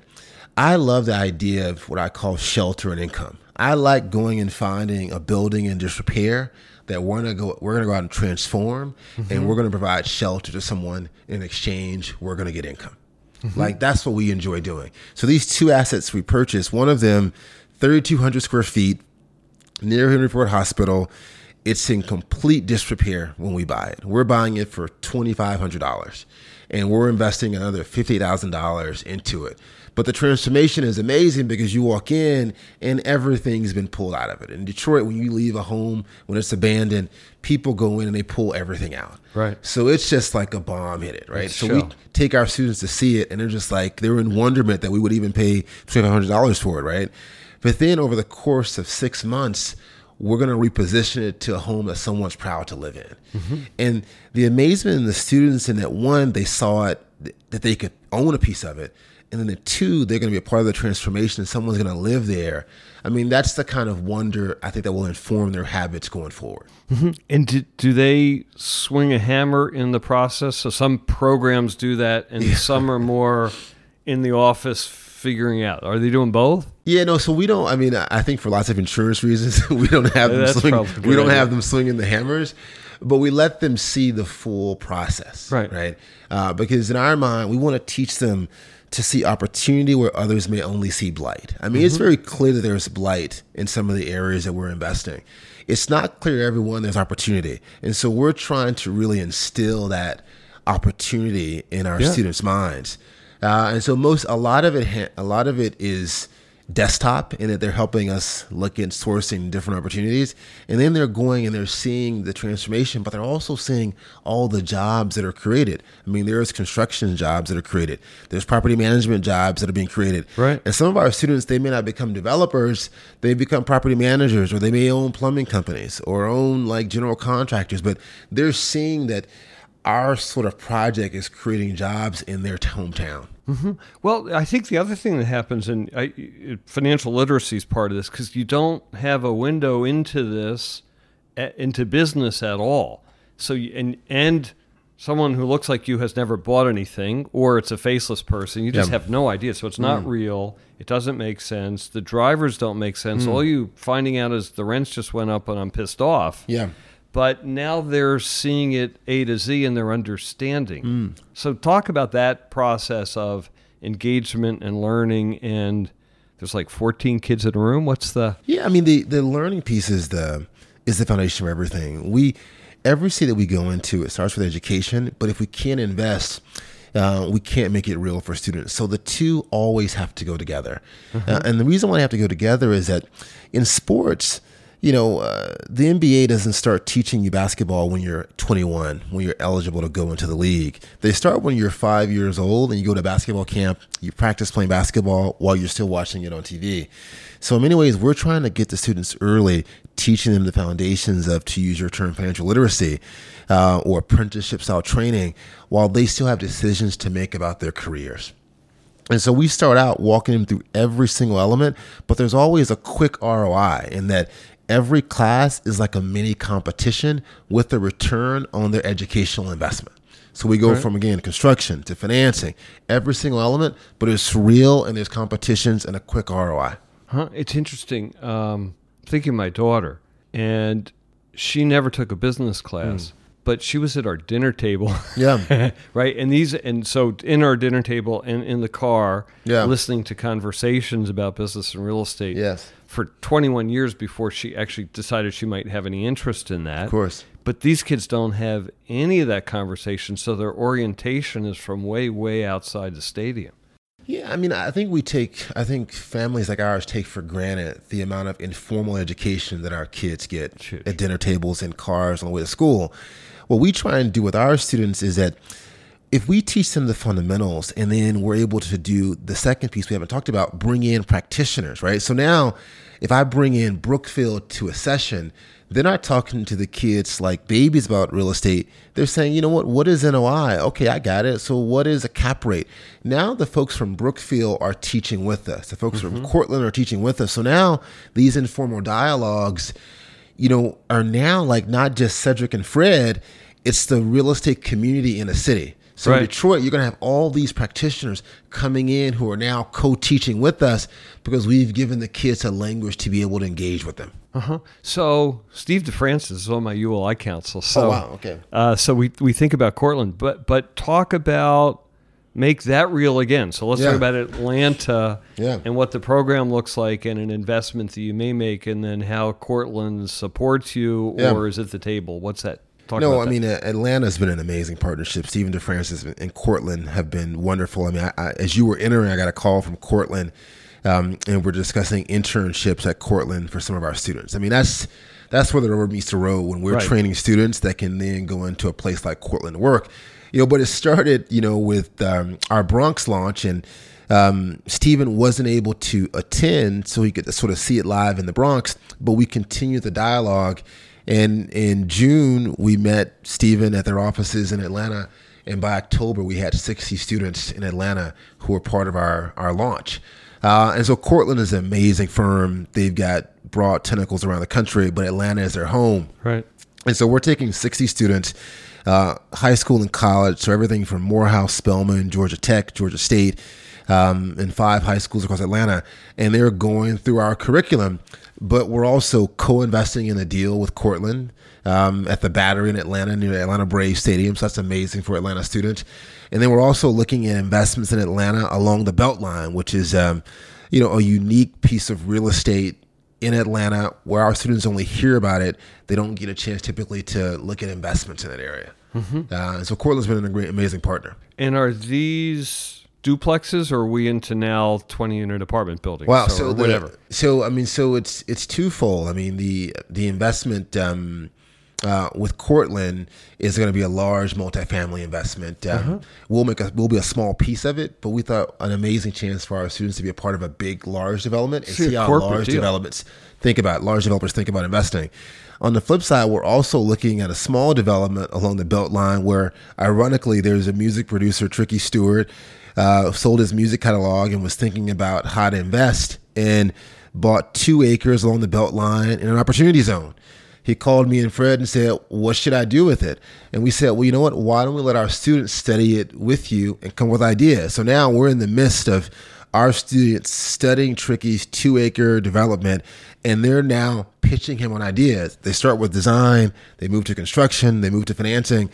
I love the idea of what I call shelter and income. I like going and finding a building in disrepair that we're gonna go we're gonna go out and transform, mm-hmm. and we're gonna provide shelter to someone in exchange. We're gonna get income. Mm-hmm. Like that's what we enjoy doing. So these two assets we purchased, one of them 3,200 square feet near Henry Ford Hospital. It's in complete disrepair when we buy it. We're buying it for $2,500 and we're investing another $50,000 into it. But the transformation is amazing because you walk in and everything's been pulled out of it. In Detroit, when you leave a home, when it's abandoned, people go in and they pull everything out. Right. So it's just like a bomb hit it, right? so we take our students to see it and they're just like, they're in wonderment that we would even pay $2,500 for it, right? But then over the course of six months, we're going to reposition it to a home that someone's proud to live in. Mm-hmm. And the amazement in the students in that one, they saw it that they could own a piece of it. And then the two, they're going to be a part of the transformation and someone's going to live there. I mean, that's the kind of wonder I think that will inform their habits going forward. Mm-hmm. And do, do they swing a hammer in the process? So some programs do that and yeah. some are more in the office figuring out? Are they doing both? Yeah, no. So we don't. I mean, I think for lots of insurance reasons, we don't have them swing. We don't idea. have them swinging the hammers, but we let them see the full process. Right. Right. Uh, because in our mind, we want to teach them to see opportunity where others may only see blight. I mean, mm-hmm. it's very clear that there's blight in some of the areas that we're investing. It's not clear to everyone there's opportunity, and so we're trying to really instill that opportunity in our yeah. students' minds. Uh, and so most a lot of it a lot of it is desktop in that they're helping us look at sourcing different opportunities. And then they're going and they're seeing the transformation but they're also seeing all the jobs that are created. I mean there's construction jobs that are created. There's property management jobs that are being created. Right. And some of our students they may not become developers. They become property managers or they may own plumbing companies or own like general contractors. But they're seeing that our sort of project is creating jobs in their hometown. Mm-hmm. Well, I think the other thing that happens, and financial literacy is part of this, because you don't have a window into this, into business at all. So, and and someone who looks like you has never bought anything, or it's a faceless person, you just have no idea. So it's not mm. real. It doesn't make sense. The drivers don't make sense. Mm. All you finding out is the rents just went up, and I'm pissed off. Yeah but now they're seeing it A to Z and they're understanding. Mm. So talk about that process of engagement and learning and there's like 14 kids in a room. What's the Yeah, I mean the the learning piece is the is the foundation for everything. We every city that we go into it starts with education, but if we can't invest uh, we can't make it real for students. So the two always have to go together. Uh, and the reason why they have to go together is that in sports, you know, uh, the NBA doesn't start teaching you basketball when you're 21, when you're eligible to go into the league. They start when you're five years old and you go to basketball camp, you practice playing basketball while you're still watching it on TV. So, in many ways, we're trying to get the students early, teaching them the foundations of, to use your term, financial literacy uh, or apprenticeship style training while they still have decisions to make about their careers. And so we start out walking them through every single element, but there's always a quick ROI in that every class is like a mini competition with a return on their educational investment. So we go right. from again construction to financing, every single element, but it's real and there's competitions and a quick ROI. Huh? It's interesting. Um, thinking my daughter, and she never took a business class. Mm. But she was at our dinner table, yeah, right. And these, and so in our dinner table and in the car, yeah, listening to conversations about business and real estate, yes, for 21 years before she actually decided she might have any interest in that. Of course. But these kids don't have any of that conversation, so their orientation is from way, way outside the stadium. Yeah, I mean, I think we take, I think families like ours take for granted the amount of informal education that our kids get at dinner tables, and cars, on the way to school. What we try and do with our students is that if we teach them the fundamentals and then we're able to do the second piece we haven't talked about, bring in practitioners, right? So now if I bring in Brookfield to a session, they're not talking to the kids like babies about real estate. They're saying, you know what, what is NOI? Okay, I got it. So what is a cap rate? Now the folks from Brookfield are teaching with us. The folks mm-hmm. from Cortland are teaching with us. So now these informal dialogues, you know, are now like not just Cedric and Fred, it's the real estate community in a city. So right. in Detroit, you're going to have all these practitioners coming in who are now co-teaching with us because we've given the kids a language to be able to engage with them. Uh-huh. So Steve DeFrancis is on my ULI council. So, oh wow, okay. Uh, so we we think about Cortland, but but talk about make that real again. So let's yeah. talk about Atlanta yeah. and what the program looks like and an investment that you may make, and then how Cortland supports you yeah. or is at the table. What's that? Talk no, I that. mean Atlanta's been an amazing partnership. Stephen DeFrancis and Cortland have been wonderful. I mean, I, I, as you were entering, I got a call from Cortland, um, and we're discussing internships at Cortland for some of our students. I mean, that's that's where the rubber meets the road when we're right. training students that can then go into a place like Cortland to work. You know, but it started, you know, with um, our Bronx launch and. Um, Stephen wasn't able to attend, so he could sort of see it live in the Bronx. But we continued the dialogue, and in June, we met Stephen at their offices in Atlanta. And by October, we had 60 students in Atlanta who were part of our, our launch. Uh, and so Cortland is an amazing firm. They've got broad tentacles around the country, but Atlanta is their home. Right. And so we're taking 60 students, uh, high school and college, so everything from Morehouse, Spelman, Georgia Tech, Georgia State, um, and five high schools across Atlanta. And they're going through our curriculum but we're also co-investing in a deal with Cortland um, at the Battery in Atlanta near Atlanta Braves Stadium. So that's amazing for Atlanta students. And then we're also looking at investments in Atlanta along the Beltline, which is um, you know a unique piece of real estate in Atlanta where our students only hear about it. They don't get a chance typically to look at investments in that area. Mm-hmm. Uh, so Cortland's been a great, amazing partner. And are these duplexes, or are we into now twenty unit apartment buildings? Wow, so the, whatever. So I mean, so it's it's twofold. I mean, the the investment um, uh, with Cortland is going to be a large multifamily investment. Um, uh-huh. We'll make a we'll be a small piece of it, but we thought an amazing chance for our students to be a part of a big, large development and see, see how large deal. developments think about large developers think about investing. On the flip side, we're also looking at a small development along the Beltline where, ironically, there's a music producer, Tricky Stewart, uh, sold his music catalog and was thinking about how to invest and bought two acres along the Beltline in an opportunity zone. He called me and Fred and said, What should I do with it? And we said, Well, you know what? Why don't we let our students study it with you and come with ideas? So now we're in the midst of our students studying Tricky's two acre development, and they're now pitching him on ideas. They start with design, they move to construction, they move to financing.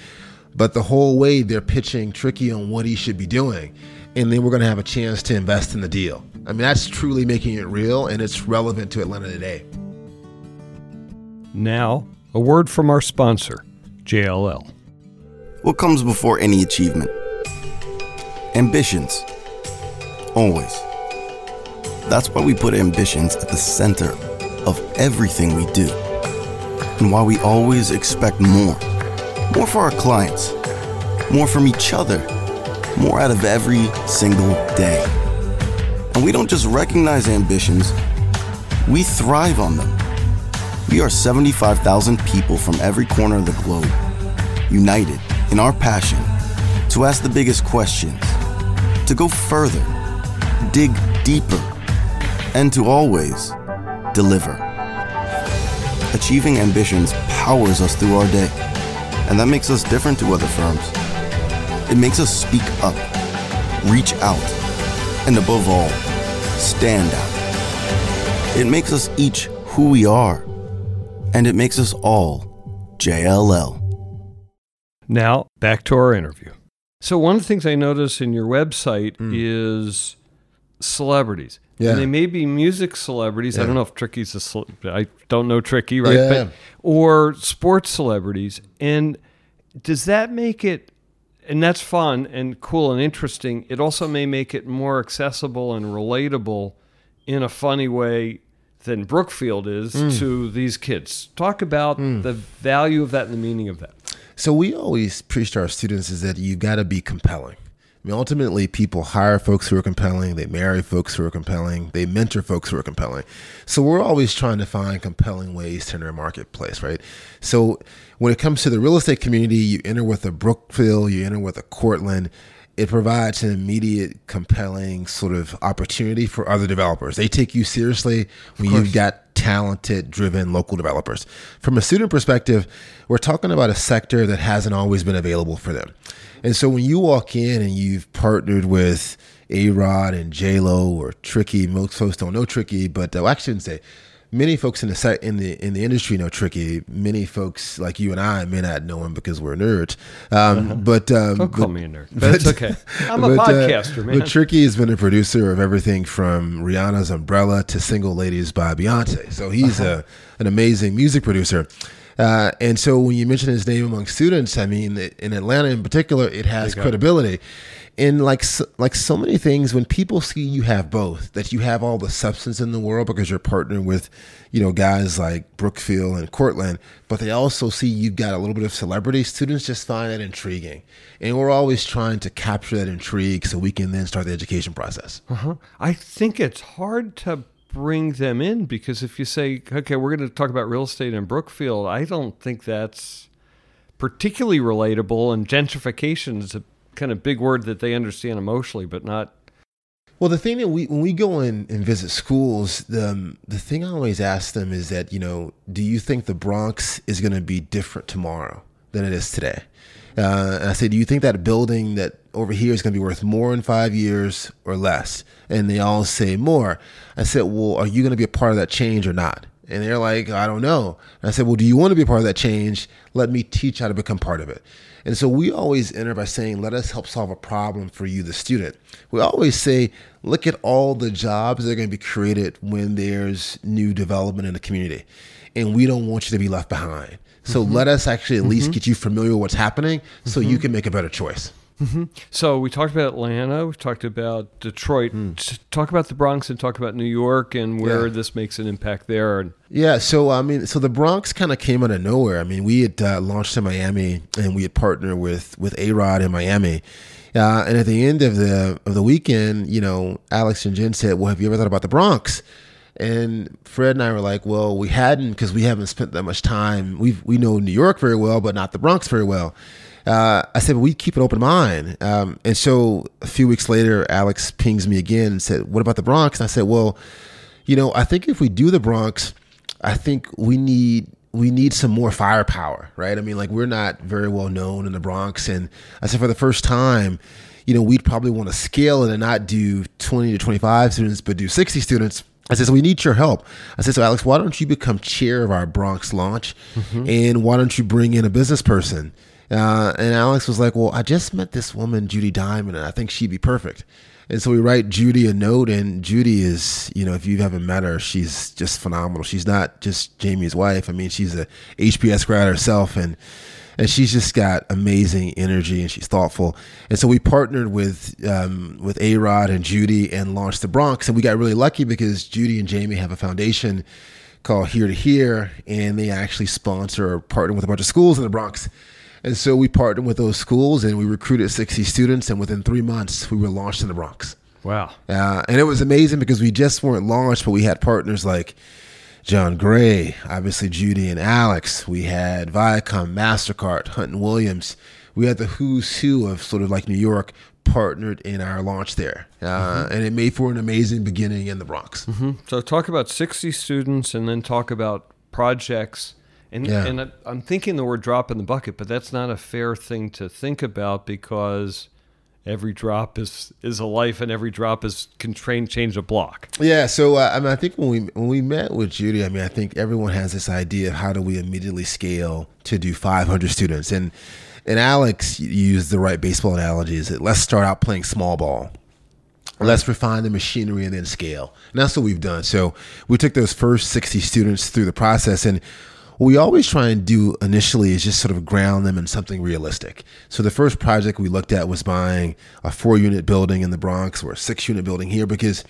But the whole way they're pitching Tricky on what he should be doing. And then we're going to have a chance to invest in the deal. I mean, that's truly making it real and it's relevant to Atlanta today. Now, a word from our sponsor, JLL. What comes before any achievement? Ambitions. Always. That's why we put ambitions at the center of everything we do. And why we always expect more. More for our clients, more from each other, more out of every single day. And we don't just recognize ambitions, we thrive on them. We are 75,000 people from every corner of the globe, united in our passion to ask the biggest questions, to go further, dig deeper, and to always deliver. Achieving ambitions powers us through our day, and that makes us different to other firms. It makes us speak up, reach out, and above all, stand out. It makes us each who we are, and it makes us all JLL. Now, back to our interview. So, one of the things I notice in your website hmm. is celebrities. Yeah. And they may be music celebrities. I don't know if Tricky's a cele- I don't know Tricky, right? Yeah. But or sports celebrities. And does that make it and that's fun and cool and interesting. It also may make it more accessible and relatable in a funny way than Brookfield is hmm. to these kids. Talk about hmm. the value of that and the meaning of that. So we always preach to our students is that you got to be compelling. I mean, ultimately, people hire folks who are compelling. They marry folks who are compelling. They mentor folks who are compelling. So we're always trying to find compelling ways to enter a marketplace, right? So when it comes to the real estate community, you enter with a Brookfield, you enter with a Cortland. It provides an immediate, compelling sort of opportunity for other developers. They take you seriously when you've got talented, driven local developers. From a student perspective, we're talking about a sector that hasn't always been available for them. And so when you walk in and you've partnered with A Rod and J Lo or Tricky, most folks don't know Tricky, but uh, I shouldn't say many folks in the in the in the industry know Tricky. Many folks like you and I may not know him because we're nerds. Um, But um, Don't call but- me a nerd. But it's okay. I'm a but, uh, podcaster, man. But Tricky has been a producer of everything from Rihanna's Umbrella to Single Ladies by Beyonce. So he's a, an amazing music producer. Uh, and so when you mention his name among students, I mean, in Atlanta in particular, it has credibility. And like so, like so many things, when people see you have both, that you have all the substance in the world because you're partnering with, you know, guys like Brookfield and Cortland, but they also see you've got a little bit of celebrity. Students just find that intriguing, and we're always trying to capture that intrigue so we can then start the education process. Uh-huh. I think it's hard to bring them in because if you say, okay, we're going to talk about real estate in Brookfield, I don't think that's particularly relatable. And gentrification is a kind of big word that they understand emotionally, but not. Well, the thing that we when we go in and visit schools, the um, the thing I always ask them is that you know, do you think the Bronx is going to be different tomorrow than it is today? Uh, and I say, do you think that building that over here is going to be worth more in five years or less? And they all say more. I said, well, are you going to be a part of that change or not? And they're like, I don't know. And I said, well, do you want to be a part of that change? Let me teach how to become part of it. And so we always enter by saying, let us help solve a problem for you, the student. We always say, look at all the jobs that are going to be created when there's new development in the community. And we don't want you to be left behind. So mm-hmm. let us actually at least mm-hmm. get you familiar with what's happening so you mm-hmm. can make a better choice. So we talked about Atlanta, we've talked about Detroit. T- Talk about the Bronx and talk about New York and where Yeah. this makes an impact there. Yeah, so I mean, so the Bronx kind of came out of nowhere. I mean, we had uh, launched in Miami, and we had partnered with with A Rod in Miami. Uh, and at the end of the of the weekend, you know, Alex and Jen said, "Well, have you ever thought about the Bronx?" And Fred and I were like, "Well, we hadn't because we haven't spent that much time. We we know New York very well, but not the Bronx very well." Uh, I said, we keep an open mind. Um, and so a few weeks later, Alex pings me again and said, what about the Bronx? And I said, well, you know, I think if we do the Bronx, I think we need we need some more firepower, right? I mean, like we're not very well known in the Bronx, and I said for the first time, you know, we'd probably want to scale it and not do twenty to twenty five students, but do sixty students. I said, so we need your help. I said, so Alex, why don't you become chair of our Bronx launch, and why don't you bring in a business person? Uh, and Alex was like, well, I just met this woman, Judy Dimon, and I think she'd be perfect. And so we write Judy a note, and Judy is, you know, if you haven't met her, she's just phenomenal. She's not just Jamie's wife. I mean, she's a HBS grad herself, and and she's just got amazing energy and she's thoughtful. And so we partnered with um, with A Rod and Judy and launched the Bronx. And we got really lucky because Judy and Jamie have a foundation called Here to Here, and they actually sponsor or partner with a bunch of schools in the Bronx. And so we partnered with those schools and we recruited 60 students. And within three months, we were launched in the Bronx. Wow. Uh, and it was amazing because we just weren't launched, but we had partners like John Gray, obviously Judy and Alex. We had Viacom, MasterCard, Hunton Williams. We had the who's who of sort of like New York partnered in our launch there. Uh, mm-hmm. And it made for an amazing beginning in the Bronx. Mm-hmm. So talk about 60 students and then talk about projects. And, yeah. and I'm thinking the word drop in the bucket, but that's not a fair thing to think about because every drop is is a life, and every drop is can train change a block. Yeah. So uh, I mean, I think when we when we met with Judy, I mean, I think everyone has this idea of how do we immediately scale to do 500 students, and and Alex used the right baseball analogies. Let's start out playing small ball. Let's refine the machinery and then scale. And that's what we've done. So we took those first 60 students through the process and what we always try and do initially is just sort of ground them in something realistic. So the first project we looked at was buying a four unit building in the Bronx or a six unit building here because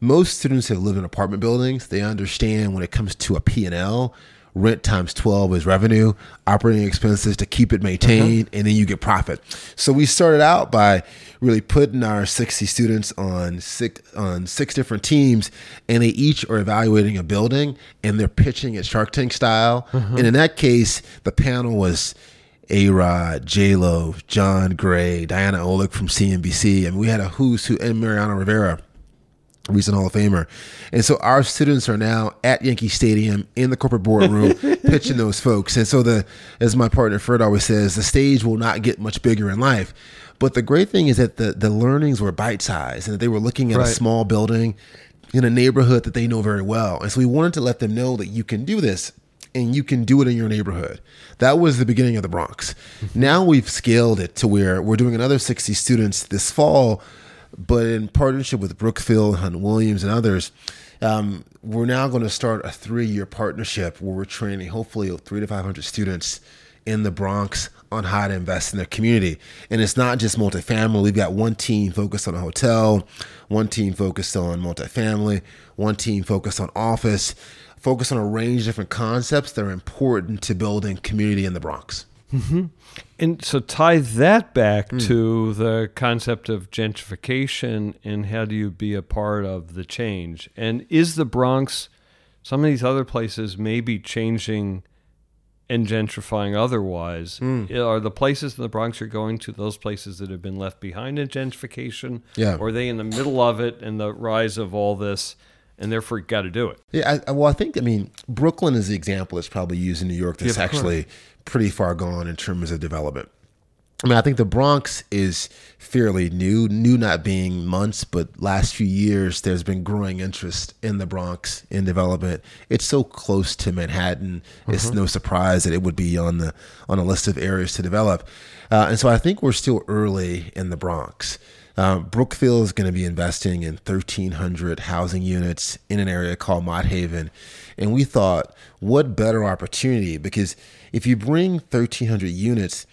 most students have lived in apartment buildings. They understand when it comes to a P&L, rent times 12 is revenue, operating expenses to keep it maintained, uh-huh. and then you get profit. So we started out by really putting our 60 students on six on six different teams and they each are evaluating a building and they're pitching it Shark Tank style. Uh-huh. And in that case, the panel was a Rod, J Lo, John Gray, Diana Olick from CNBC. I mean, we had a who's who, and Mariano Rivera recent Hall of Famer. And so our students are now at Yankee Stadium in the corporate boardroom pitching those folks. And so the as my partner Fred always says, the stage will not get much bigger in life. But the great thing is that the the learnings were bite sized and that they were looking at right. a small building in a neighborhood that they know very well. And so we wanted to let them know that you can do this and you can do it in your neighborhood. That was the beginning of the Bronx. Mm-hmm. Now we've scaled it to where we're doing another 60 students this fall but in partnership with Brookfield, Hunton Williams, and others, um, we're now going to start a three-year partnership where we're training hopefully three to five hundred students in the Bronx on how to invest in their community. And it's not just multifamily. We've got one team focused on a hotel, one team focused on multifamily, one team focused on office, focused on a range of different concepts that are important to building community in the Bronx. Mm-hmm. And so tie that back mm. to the concept of gentrification and how do you be a part of the change? And is the Bronx, some of these other places maybe changing and gentrifying otherwise. Mm. Are the places in the Bronx you're going to those places that have been left behind in gentrification? Yeah. Or are they in the middle of it and the rise of all this? and therefore got to do it. Yeah, I, well, I think I mean Brooklyn is the example that's probably used in New York that's yeah, actually pretty far gone in terms of development. I mean, I think the Bronx is fairly new, new not being months, but last few years, there's been growing interest in the Bronx in development. It's so close to Manhattan. Mm-hmm. It's no surprise that it would be on the on a list of areas to develop. Uh, and so I think we're still early in the Bronx. Um, Brookfield is going to be investing in 1,300 housing units in an area called Mott Haven. And we thought, what better opportunity? Because if you bring 1,300 units,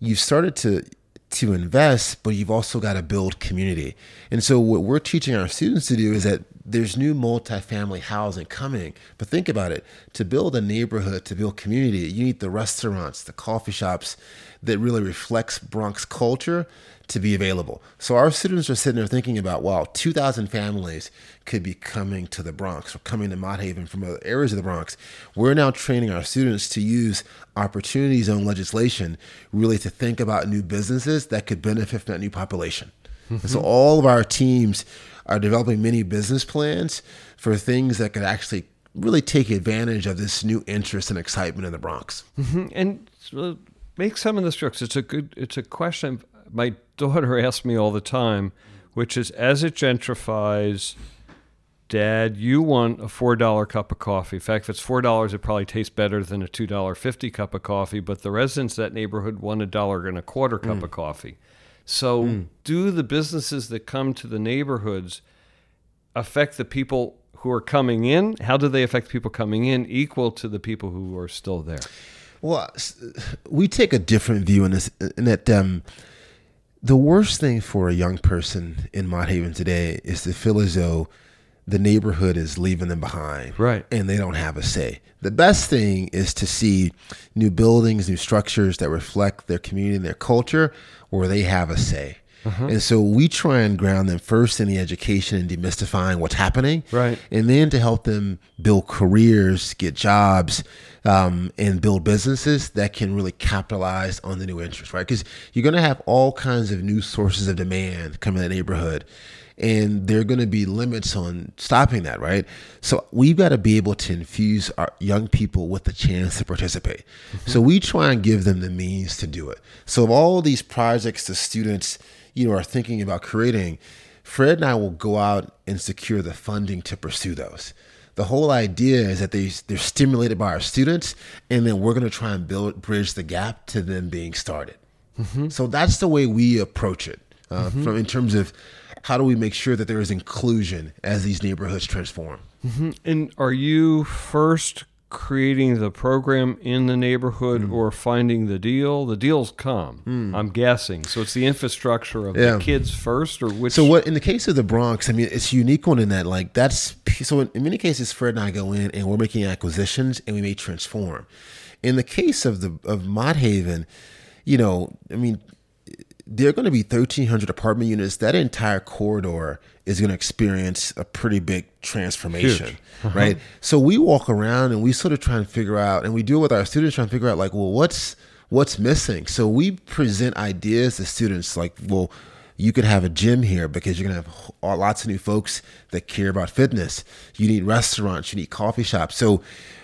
you've started to to invest, but you've also got to build community. And so what we're teaching our students to do is that there's new multifamily housing coming. But think about it. To build a neighborhood, to build community, you need the restaurants, the coffee shops that really reflects Bronx culture to be available. So our students are sitting there thinking about, wow, 2,000 families could be coming to the Bronx or coming to Mott Haven from other areas of the Bronx. We're now training our students to use opportunity zone legislation really to think about new businesses that could benefit from that new population. Mm-hmm. And so all of our teams are developing many business plans for things that could actually really take advantage of this new interest and excitement in the Bronx. Mm-hmm. And make some of the strokes. It's a good. It's a question my daughter asks me all the time, which is as it gentrifies, Dad, you want a four dollar cup of coffee. In fact, if it's four dollars, it probably tastes better than a two dollar fifty cup of coffee. But the residents of that neighborhood want a dollar and a quarter cup mm. of coffee. So, mm. do the businesses that come to the neighborhoods affect the people who are coming in? How do they affect people coming in equal to the people who are still there? Well, we take a different view in this, in that um, the worst thing for a young person in Mott Haven today is to feel as though the neighborhood is leaving them behind. Right. And they don't have a say. The best thing is to see new buildings, new structures that reflect their community and their culture where they have a say. Uh-huh. And so we try and ground them first in the education and demystifying what's happening. Right. And then to help them build careers, get jobs, um, and build businesses that can really capitalize on the new interest, right? Because you're going to have all kinds of new sources of demand coming in the neighborhood and there are going to be limits on stopping that, right? So we've got to be able to infuse our young people with the chance to participate. Mm-hmm. So we try and give them the means to do it. So of all these projects the students, you know, are thinking about creating, Fred and I will go out and secure the funding to pursue those. The whole idea is that they they're stimulated by our students, and then we're going to try and build bridge the gap to them being started. Mm-hmm. So that's the way we approach it, uh, mm-hmm. from in terms of how do we make sure that there is inclusion as these neighborhoods transform? Mm-hmm. And are you first creating the program in the neighborhood mm. or finding the deal? The deals come, mm. I'm guessing. So it's the infrastructure of yeah. the kids first, or which? So what in the case of the Bronx? I mean, it's unique one in that like that's so in, in many cases, Fred and I go in and we're making acquisitions and we may transform. In the case of the of Mott Haven, you know, I mean, there are going to be 1,300 apartment units. That entire corridor is going to experience a pretty big transformation, uh-huh. right? So we walk around and we sort of try and figure out, and we do it with our students, trying to figure out like, well, what's what's missing? So we present ideas to students like, well, you could have a gym here because you're going to have lots of new folks that care about fitness. You need restaurants, you need coffee shops. So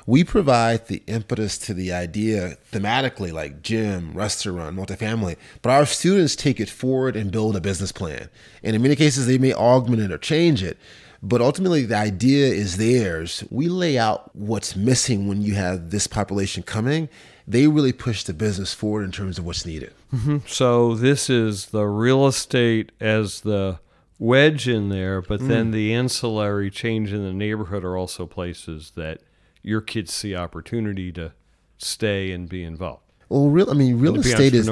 we provide the impetus to the idea thematically, like gym, restaurant, multifamily, but our students take it forward and build a business plan. And in many cases, they may augment it or change it. But ultimately, the idea is theirs. We lay out what's missing when you have this population coming. They really push the business forward in terms of what's needed. Mm-hmm. So, this is the real estate as the wedge in there, but mm. then the ancillary change in the neighborhood are also places that your kids see opportunity to stay and be involved. Well, real I mean, real estate is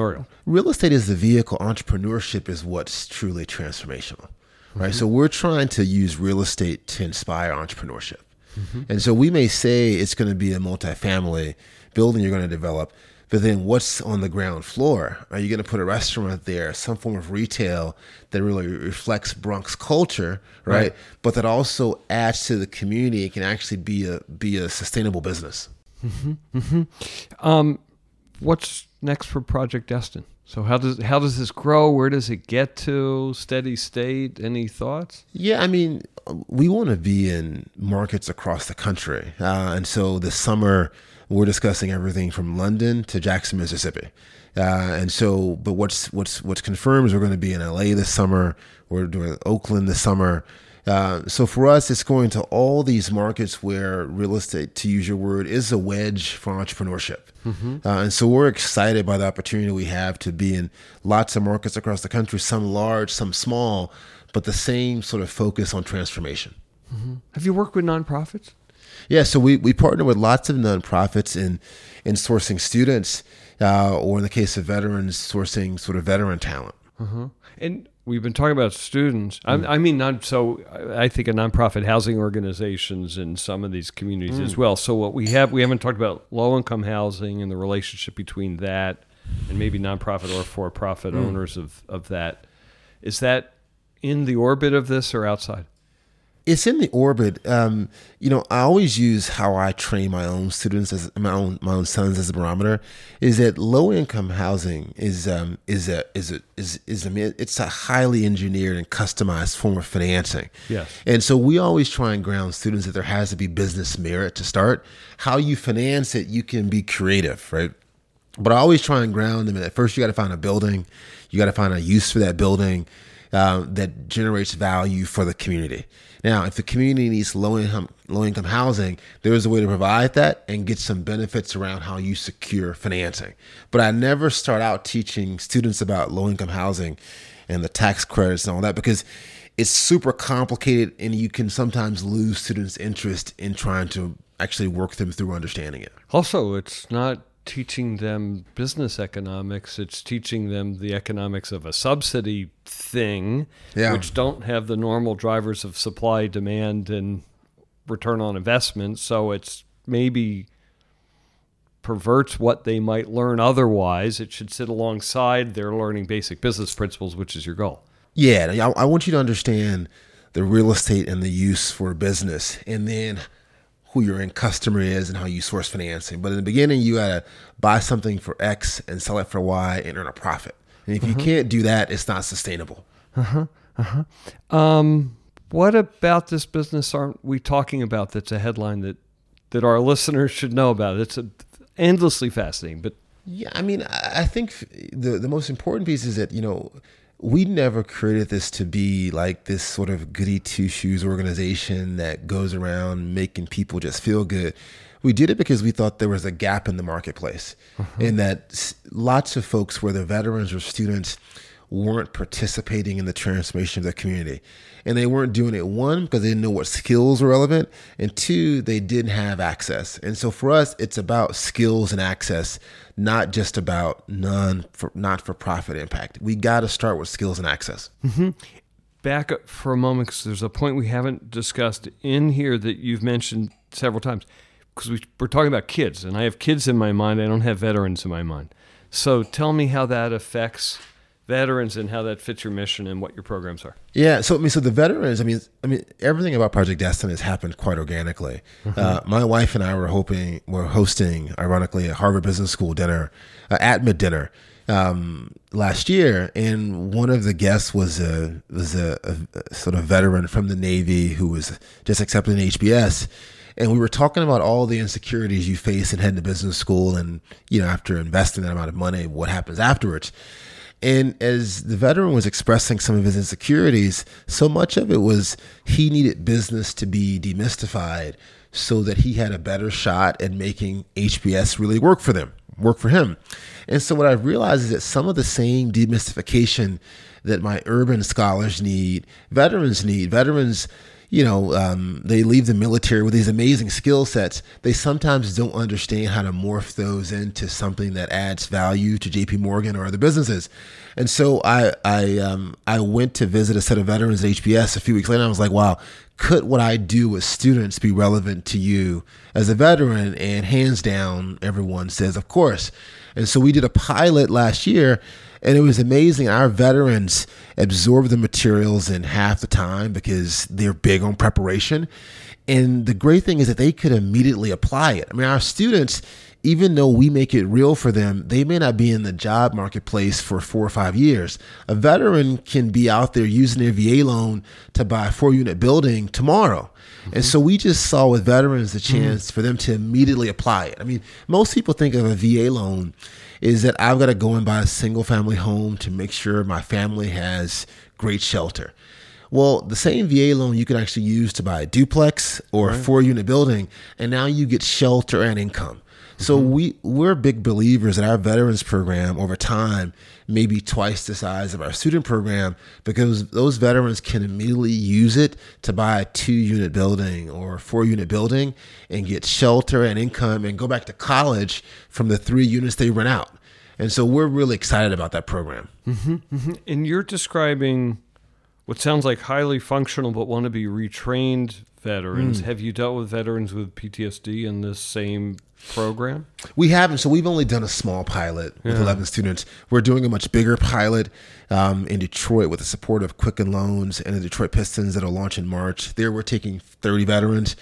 real estate is the vehicle. Entrepreneurship is what's truly transformational, right? Mm-hmm. So we're trying to use real estate to inspire entrepreneurship, mm-hmm. and so we may say it's going to be a multifamily building you're going to develop, but then what's on the ground floor? Are you going to put a restaurant there, some form of retail that really reflects Bronx culture, right? right. But that also adds to the community and can actually be a be a sustainable business. Mm-hmm, mm-hmm. Um, what's next for Project Destined? So how does how does this grow? Where does it get to? Steady state? Any thoughts? Yeah, I mean, we want to be in markets across the country, uh, and so this summer we're discussing everything from London to Jackson, Mississippi. Uh, and so, but what's what's what's confirmed is we're going to be in LA this summer. We're doing Oakland this summer. Uh, so for us, it's going to all these markets where real estate, to use your word, is a wedge for entrepreneurship. Mm-hmm. Uh, and so we're excited by the opportunity we have to be in lots of markets across the country, some large, some small, but the same sort of focus on transformation. Mm-hmm. Have you worked with nonprofits? Yeah, so we, we partner with lots of nonprofits in in sourcing students, uh, or in the case of veterans, sourcing sort of veteran talent. Uh-huh. And we've been talking about students. Mm. I, I, mean, not so. I think of nonprofit housing organizations in some of these communities mm. as well. So what we have, we haven't talked about low income housing and the relationship between that and maybe nonprofit or for profit mm. owners of of that. Is that in the orbit of this or outside? It's in the orbit. Um, you know, I always use how I train my own students as my own my own sons as a barometer. Is that low income housing is um, is a is a is is a, it's a highly engineered and customized form of financing. Yes. And so we always try and ground students that there has to be business merit to start. How you finance it, you can be creative, right? But I always try and ground them. At first, you got to find a building. You got to find a use for that building uh, that generates value for the community. Now, if the community needs low income low income housing, there is a way to provide that and get some benefits around how you secure financing. But I never start out teaching students about low income housing and the tax credits and all that because it's super complicated and you can sometimes lose students' interest in trying to actually work them through understanding it. Also, it's not teaching them business economics. It's teaching them the economics of a subsidy thing, Yeah. which don't have the normal drivers of supply, demand, and return on investment. So it's maybe perverts what they might learn otherwise. It should sit alongside their learning basic business principles, which is your goal. Yeah, I, I want you to understand the real estate and the use for business, and then who your end customer is and how you source financing. But in the beginning, you gotta buy something for X and sell it for Y and earn a profit. And if you can't do that, it's not sustainable. Uh huh. Uh Um, what about this business aren't we talking about that's a headline that, that our listeners should know about? It's a, endlessly fascinating, but Yeah, I mean, I I think the the most important piece is that you know we never created this to be like this sort of goody two shoes organization that goes around making people just feel good. We did it because we thought there was a gap in the marketplace, mm-hmm. and that lots of folks, whether veterans or students, weren't participating in the transformation of their community. And they weren't doing it, one, because they didn't know what skills were relevant, and two, they didn't have access. And so for us, it's about skills and access, not just about non for not for profit impact. We got to start with skills and access. Mm-hmm. back up for a moment because there's a point we haven't discussed in here that you've mentioned several times because we, we're talking about kids and i have kids in my mind i don't have veterans in my mind so tell me how that affects veterans and how that fits your mission and what your programs are Yeah, so I mean, so the veterans. I mean, I mean, everything about Project Destined has happened quite organically. Uh, my wife and I were hoping, were hosting, ironically, a Harvard Business School dinner, uh, at mid dinner um, last year, and one of the guests was a was a, a, a sort of veteran from the Navy who was just accepted in HBS. And we were talking about all the insecurities you face in heading to business school, and you know, after investing that amount of money, what happens afterwards. And as the veteran was expressing some of his insecurities, so much of it was he needed business to be demystified so that he had a better shot at making HBS really work for them, work for him. And so what I've realized is that some of the same demystification that my urban scholars need, veterans need, veterans you know, um, they leave the military with these amazing skill sets. They sometimes don't understand how to morph those into something that adds value to J.P. Morgan or other businesses. And so I I um, I went to visit a set of veterans at HBS a few weeks later. I was like, wow, could what I do with students be relevant to you as a veteran? And hands down, everyone says, of course. And so we did a pilot last year and it was amazing. Our veterans absorb the materials in half the time because they're big on preparation. And the great thing is that they could immediately apply it. I mean, our students, even though we make it real for them, they may not be in the job marketplace for four or five years. A veteran can be out there using their VA loan to buy a four unit building tomorrow. And mm-hmm. so we just saw with veterans the mm-hmm. chance for them to immediately apply it. I mean, most people think of a VA loan is that I've got to go and buy a single family home to make sure my family has great shelter. Well, the same VA loan you can actually use to buy a duplex or a four unit building, and now you get shelter and income. So mm-hmm. we we're big believers that our veterans program over time may be twice the size of our student program because those veterans can immediately use it to buy a two unit building or four unit building and get shelter and income and go back to college from the three units they rent out. And so we're really excited about that program. Mm-hmm, mm-hmm. and you're describing what sounds like highly functional but want to be retrained veterans mm. have you dealt with veterans with ptsd in this same program We haven't. So we've only done a small pilot with 11 students. We're doing a much bigger pilot um, in Detroit with the support of Quicken Loans and the Detroit Pistons that'll launch in March. There, we're taking 30 veterans.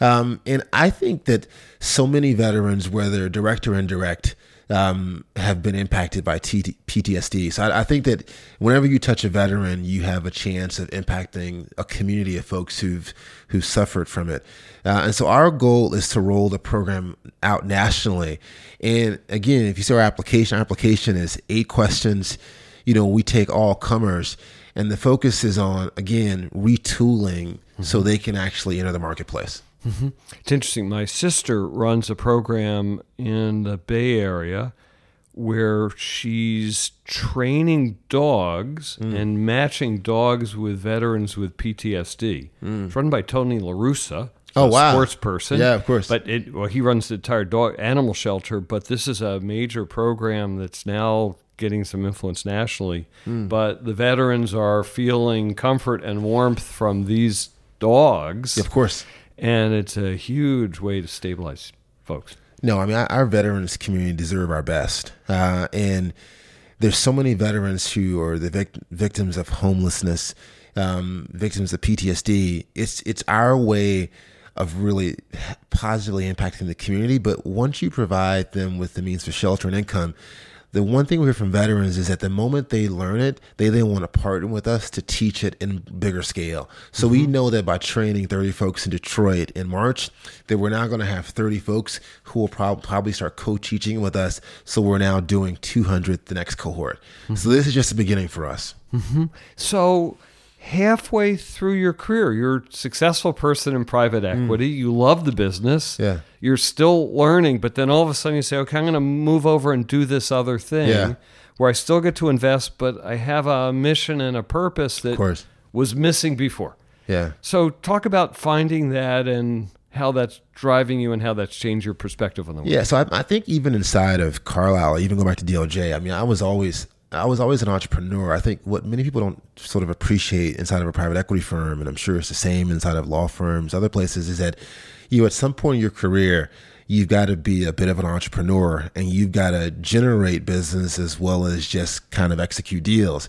Um, and I think that so many veterans, whether direct or indirect, um, have been impacted by T- PTSD. So I, I think that whenever you touch a veteran, you have a chance of impacting a community of folks who've who've suffered from it. Uh, and so our goal is to roll the program out nationally. And again, if you see our application, our application is eight questions. You know, we take all comers, and the focus is on again retooling so they can actually enter the marketplace. Mm-hmm. It's interesting. My sister runs a program in the Bay Area where she's training dogs mm. and matching dogs with veterans with PTSD. Mm. It's run by Tony LaRussa. Oh, a wow. sports person. Yeah, of course. But it, well, he runs the entire dog animal shelter. But this is a major program that's now getting some influence nationally. Hmm. But the veterans are feeling comfort and warmth from these dogs, Of course. And it's a huge way to stabilize folks. No, I mean our, veterans community deserve our best, uh, and there's so many veterans who are the vic- victims of homelessness, um, victims of PTSD. It's it's our way of really positively impacting the community. But once you provide them with the means for shelter and income, the one thing we hear from veterans is that the moment they learn it, they then want to partner with us to teach it in bigger scale. So we mm-hmm. know that by training 30 folks in Detroit in March, that we're now going to have 30 folks who will prob- probably start co-teaching with us. So we're now doing 200 the next cohort. Mm-hmm. So this is just the beginning for us. Mm-hmm. So, halfway through your career, you're a successful person in private equity. You love the business. Hmm. Yeah. You're still learning, but then all of a sudden you say, okay, I'm going to move over and do this other thing Yeah. where I still get to invest, but I have a mission and a purpose that was missing before. Yeah. So, talk about finding that and how that's driving you and how that's changed your perspective on the world. Yeah, so I, I think even inside of Carlyle, even go back to DLJ. I mean, I was always I was always an entrepreneur. I think what many people don't sort of appreciate inside of a private equity firm, and I'm sure it's the same inside of law firms, other places, is that you at some point in your career you've got to be a bit of an entrepreneur and you've got to generate business as well as just kind of execute deals.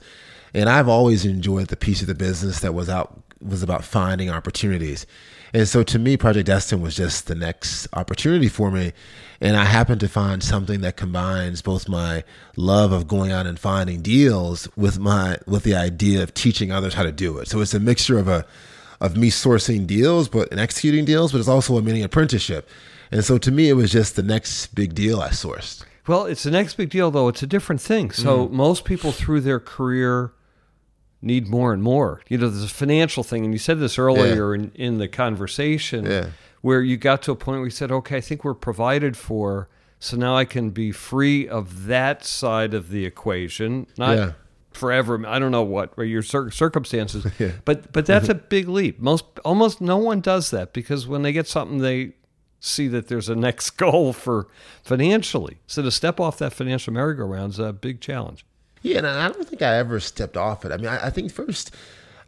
And I've always enjoyed the piece of the business that was out was about finding opportunities. And so to me, Project Destined was just the next opportunity for me. And I happened to find something that combines both my love of going out and finding deals with my with the idea of teaching others how to do it. So it's a mixture of a of me sourcing deals but and executing deals, but it's also a mini apprenticeship. And so to me it was just the next big deal I sourced. Well, it's the next big deal, though. It's a different thing. So Mm-hmm. most people through their career need more and more. You know, there's a financial thing, and you said this earlier in, in the conversation, Yeah. where you got to a point where you said, "Okay, I think we're provided for, so now I can be free of that side of the equation, not." Yeah. Forever, I don't know what or your cir- circumstances, Yeah. but but that's a big leap. Most almost no one does that because when they get something, they see that there's a next goal for financially. So to step off that financial merry-go-round is a big challenge. Yeah, and I don't think I ever stepped off it. I mean, I, I think first,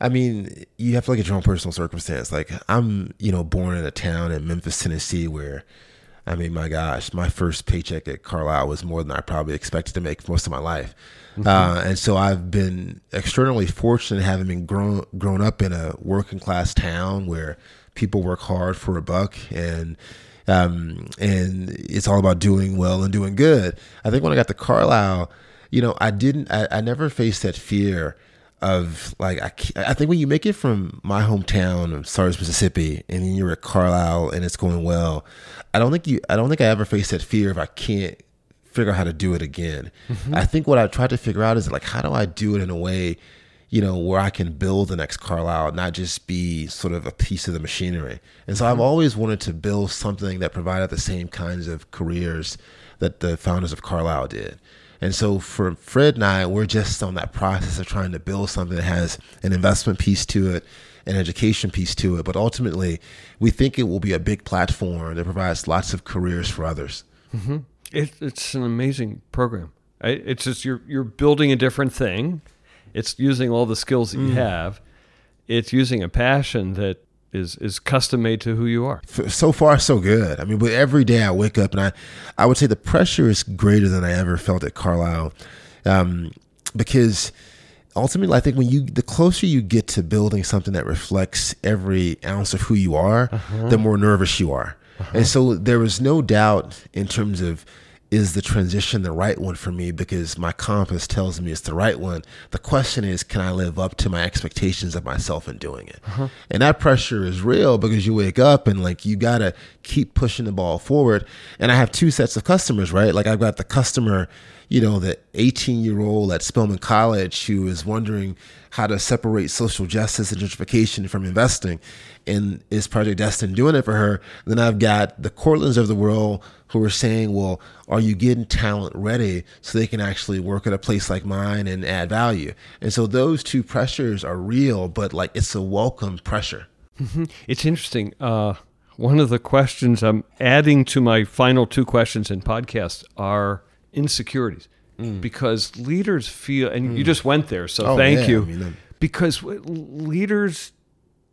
I mean, you have to look at your own personal circumstance. Like, I'm, you know, born in a town in Memphis, Tennessee, where, I mean, my gosh, my first paycheck at Carlyle was more than I probably expected to make most of my life. Uh, and so I've been extraordinarily fortunate having been grown grown up in a working class town where people work hard for a buck and um, and it's all about doing well and doing good. I think when I got to Carlyle, you know, I didn't, I, I never faced that fear of like, I, I think when you make it from my hometown of Sardis, Mississippi, and then you're at Carlyle and it's going well, I don't think you, I don't think I ever faced that fear of I can't figure out how to do it again. Mm-hmm. I think what I tried to figure out is like, how do I do it in a way, you know, where I can build the next Carlyle, not just be sort of a piece of the machinery. And so I've mm-hmm. always wanted to build something that provided the same kinds of careers that the founders of Carlyle did. And so for Fred and I, we're just on that process of trying to build something that has an investment piece to it, an education piece to it. But ultimately, we think it will be a big platform that provides lots of careers for others. Mm-hmm. It, it's an amazing program. I, it's just you're you're building a different thing. It's using all the skills that you mm. have. It's using a passion that is is custom made to who you are. So far so good. I mean, but every day I wake up and I, I would say the pressure is greater than I ever felt at Carlyle, um, because ultimately I think when you the closer you get to building something that reflects every ounce of who you are, the more nervous you are, and so there was no doubt in terms of is the transition the right one for me because my compass tells me it's the right one. The question is, can I live up to my expectations of myself in doing it? Uh-huh. And that pressure is real because you wake up and like you got to keep pushing the ball forward. And I have two sets of customers, right? Like I've got the customer, you know, the 18 year old at Spelman College who is wondering how to separate social justice and gentrification from investing. And is Project Destined doing it for her? Then I've got the Cortlands of the world who are saying, well, are you getting talent ready so they can actually work at a place like mine and add value? And so those two pressures are real, but like it's a welcome pressure. Mm-hmm. It's interesting. Uh, one of the questions I'm adding to my final two questions in podcast are insecurities. Mm. Because leaders feel, and you mm. just went there, so Oh, thank yeah, you. I mean, because leaders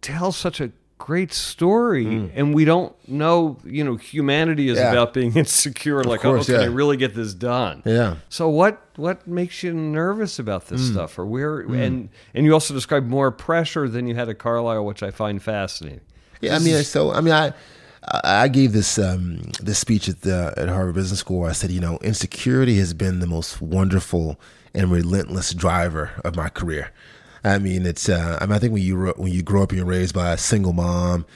tell such a great story, Mm. and we don't know, you know, humanity is Yeah. about being insecure. Like, course, oh, can I really get this done? Yeah. So what what makes you nervous about Mm. this stuff, or where? And and you also described more pressure than you had at Carlyle, which I find fascinating. Yeah, I mean, so I mean, I I I gave this um, this speech at the at Harvard Business School. I said, you know, insecurity has been the most wonderful and relentless driver of my career. I mean, it's uh, I mean, I think when you when you grow up and you're raised by a single mom,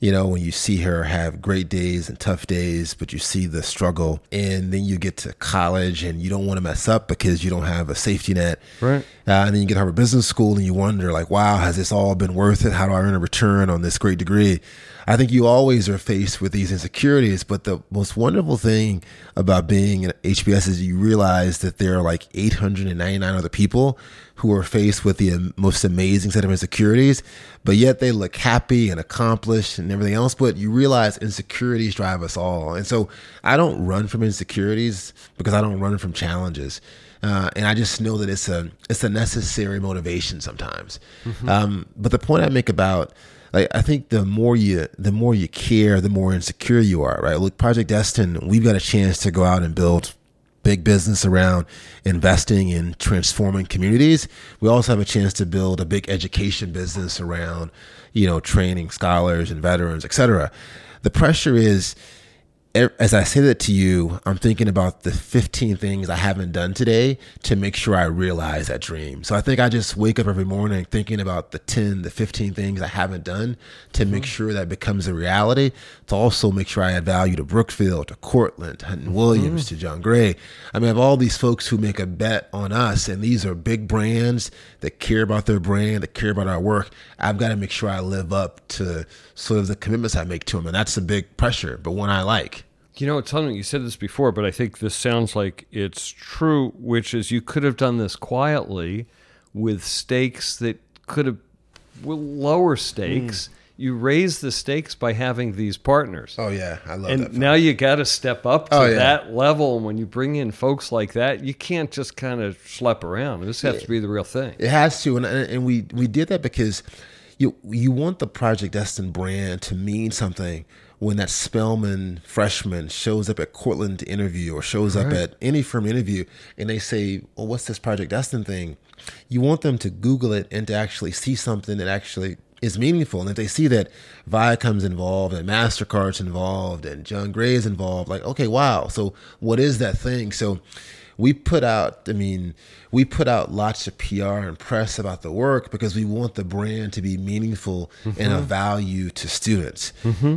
you know, when you see her have great days and tough days, but you see the struggle, and then you get to college and you don't want to mess up because you don't have a safety net. Right. Uh, and then you get to Harvard Business School and you wonder, like, wow, has this all been worth it? How do I earn a return on this great degree? I think you always are faced with these insecurities, but the most wonderful thing about being at HBS is you realize that there are like 899 other people who are faced with the most amazing set of insecurities, but yet they look happy and accomplished and everything else. But you realize insecurities drive us all. And so I don't run from insecurities because I don't run from challenges. Uh, and I just know that it's a it's a necessary motivation sometimes. Um, but the point I make about like I think the more you the more you care, the more insecure you are, right? Look, Project Destined, we've got a chance to go out and build big business around investing in transforming communities. We also have a chance to build a big education business around, you know, training scholars and veterans, et cetera. The pressure is as I say that to you, I'm thinking about the 15 things I haven't done today to make sure I realize that dream. So I think I just wake up every morning thinking about the 10, the 15 things I haven't done to make mm-hmm. sure that becomes a reality. To also make sure I add value to Brookfield, to Cortland, to Hunton Williams, mm-hmm. to John Gray. I mean, I have all these folks who make a bet on us, and these are big brands that care about their brand, that care about our work. I've got to make sure I live up to sort of the commitments I make to them, and that's a big pressure, but one I like. You know, it's something you said this before, but I think this sounds like it's true, which is you could have done this quietly with stakes that could have lower stakes. Hmm. You raise the stakes by having these partners. Oh yeah, I love and that. And now you got to step up to Oh, yeah. that level. And when you bring in folks like that, you can't just kind of schlep around. This has to be the real thing. It has to, and and we we did that because you you want the Project Destined brand to mean something when that Spelman freshman shows up at Cortland to interview or shows up at any firm interview and they say, "Well, what's this Project Destined thing?" You want them to Google it and to actually see something that actually is meaningful. And if they see that Viacom's involved and Mastercard's involved and John Gray is involved, like, okay, wow. So what is that thing? So we put out i mean we put out lots of pr and press about the work because we want the brand to be meaningful and of value to students.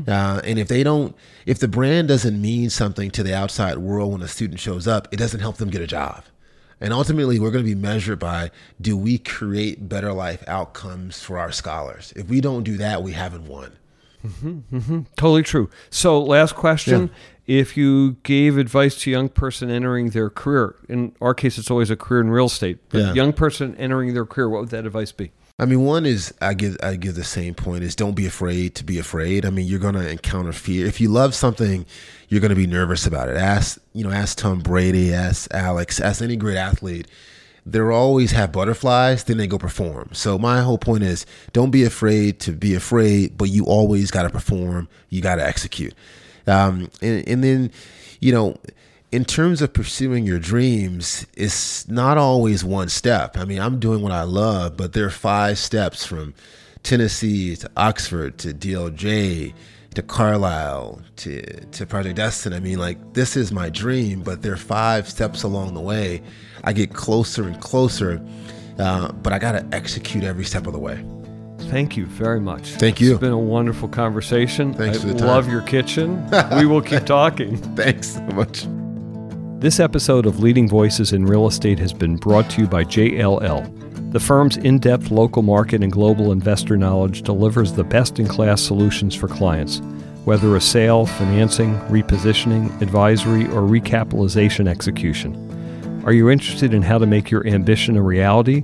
Uh, and if they don't if the brand doesn't mean something to the outside world when a student shows up it doesn't help them get a job. And ultimately we're going to be measured by do we create better life outcomes for our scholars? If we don't do that we haven't won Totally true. So, last question. If you gave advice to a young person entering their career, in our case, it's always a career in real estate, but Yeah. young person entering their career, what would that advice be? I mean, one is I give I give the same point is don't be afraid to be afraid. I mean, you're gonna encounter fear. If you love something, you're gonna be nervous about it. Ask you know, ask Tom Brady, ask Alex, ask any great athlete. They'll always have butterflies, then they go perform. So my whole point is don't be afraid to be afraid, but you always gotta perform. You gotta execute. Um, and, and then, you know, in terms of pursuing your dreams, it's not always one step. I mean, I'm doing what I love, but there are five steps from Tennessee to Oxford to DLJ to Carlyle to to Project Destined. I mean, like this is my dream, but there are five steps along the way. I get closer and closer, uh, but I got to execute every step of the way. Thank you very much. Thank you. It's been a wonderful conversation. Thanks I for the time. love your kitchen. we will keep talking. Thanks so much. This episode of Leading Voices in Real Estate has been brought to you by JLL. The firm's in depth local market and global investor knowledge delivers the best in class solutions for clients, whether a sale, financing, repositioning, advisory, or recapitalization execution. Are you interested in how to make your ambition a reality?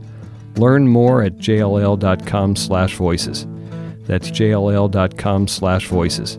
Learn more at jll.com/voices. That's jll.com/voices.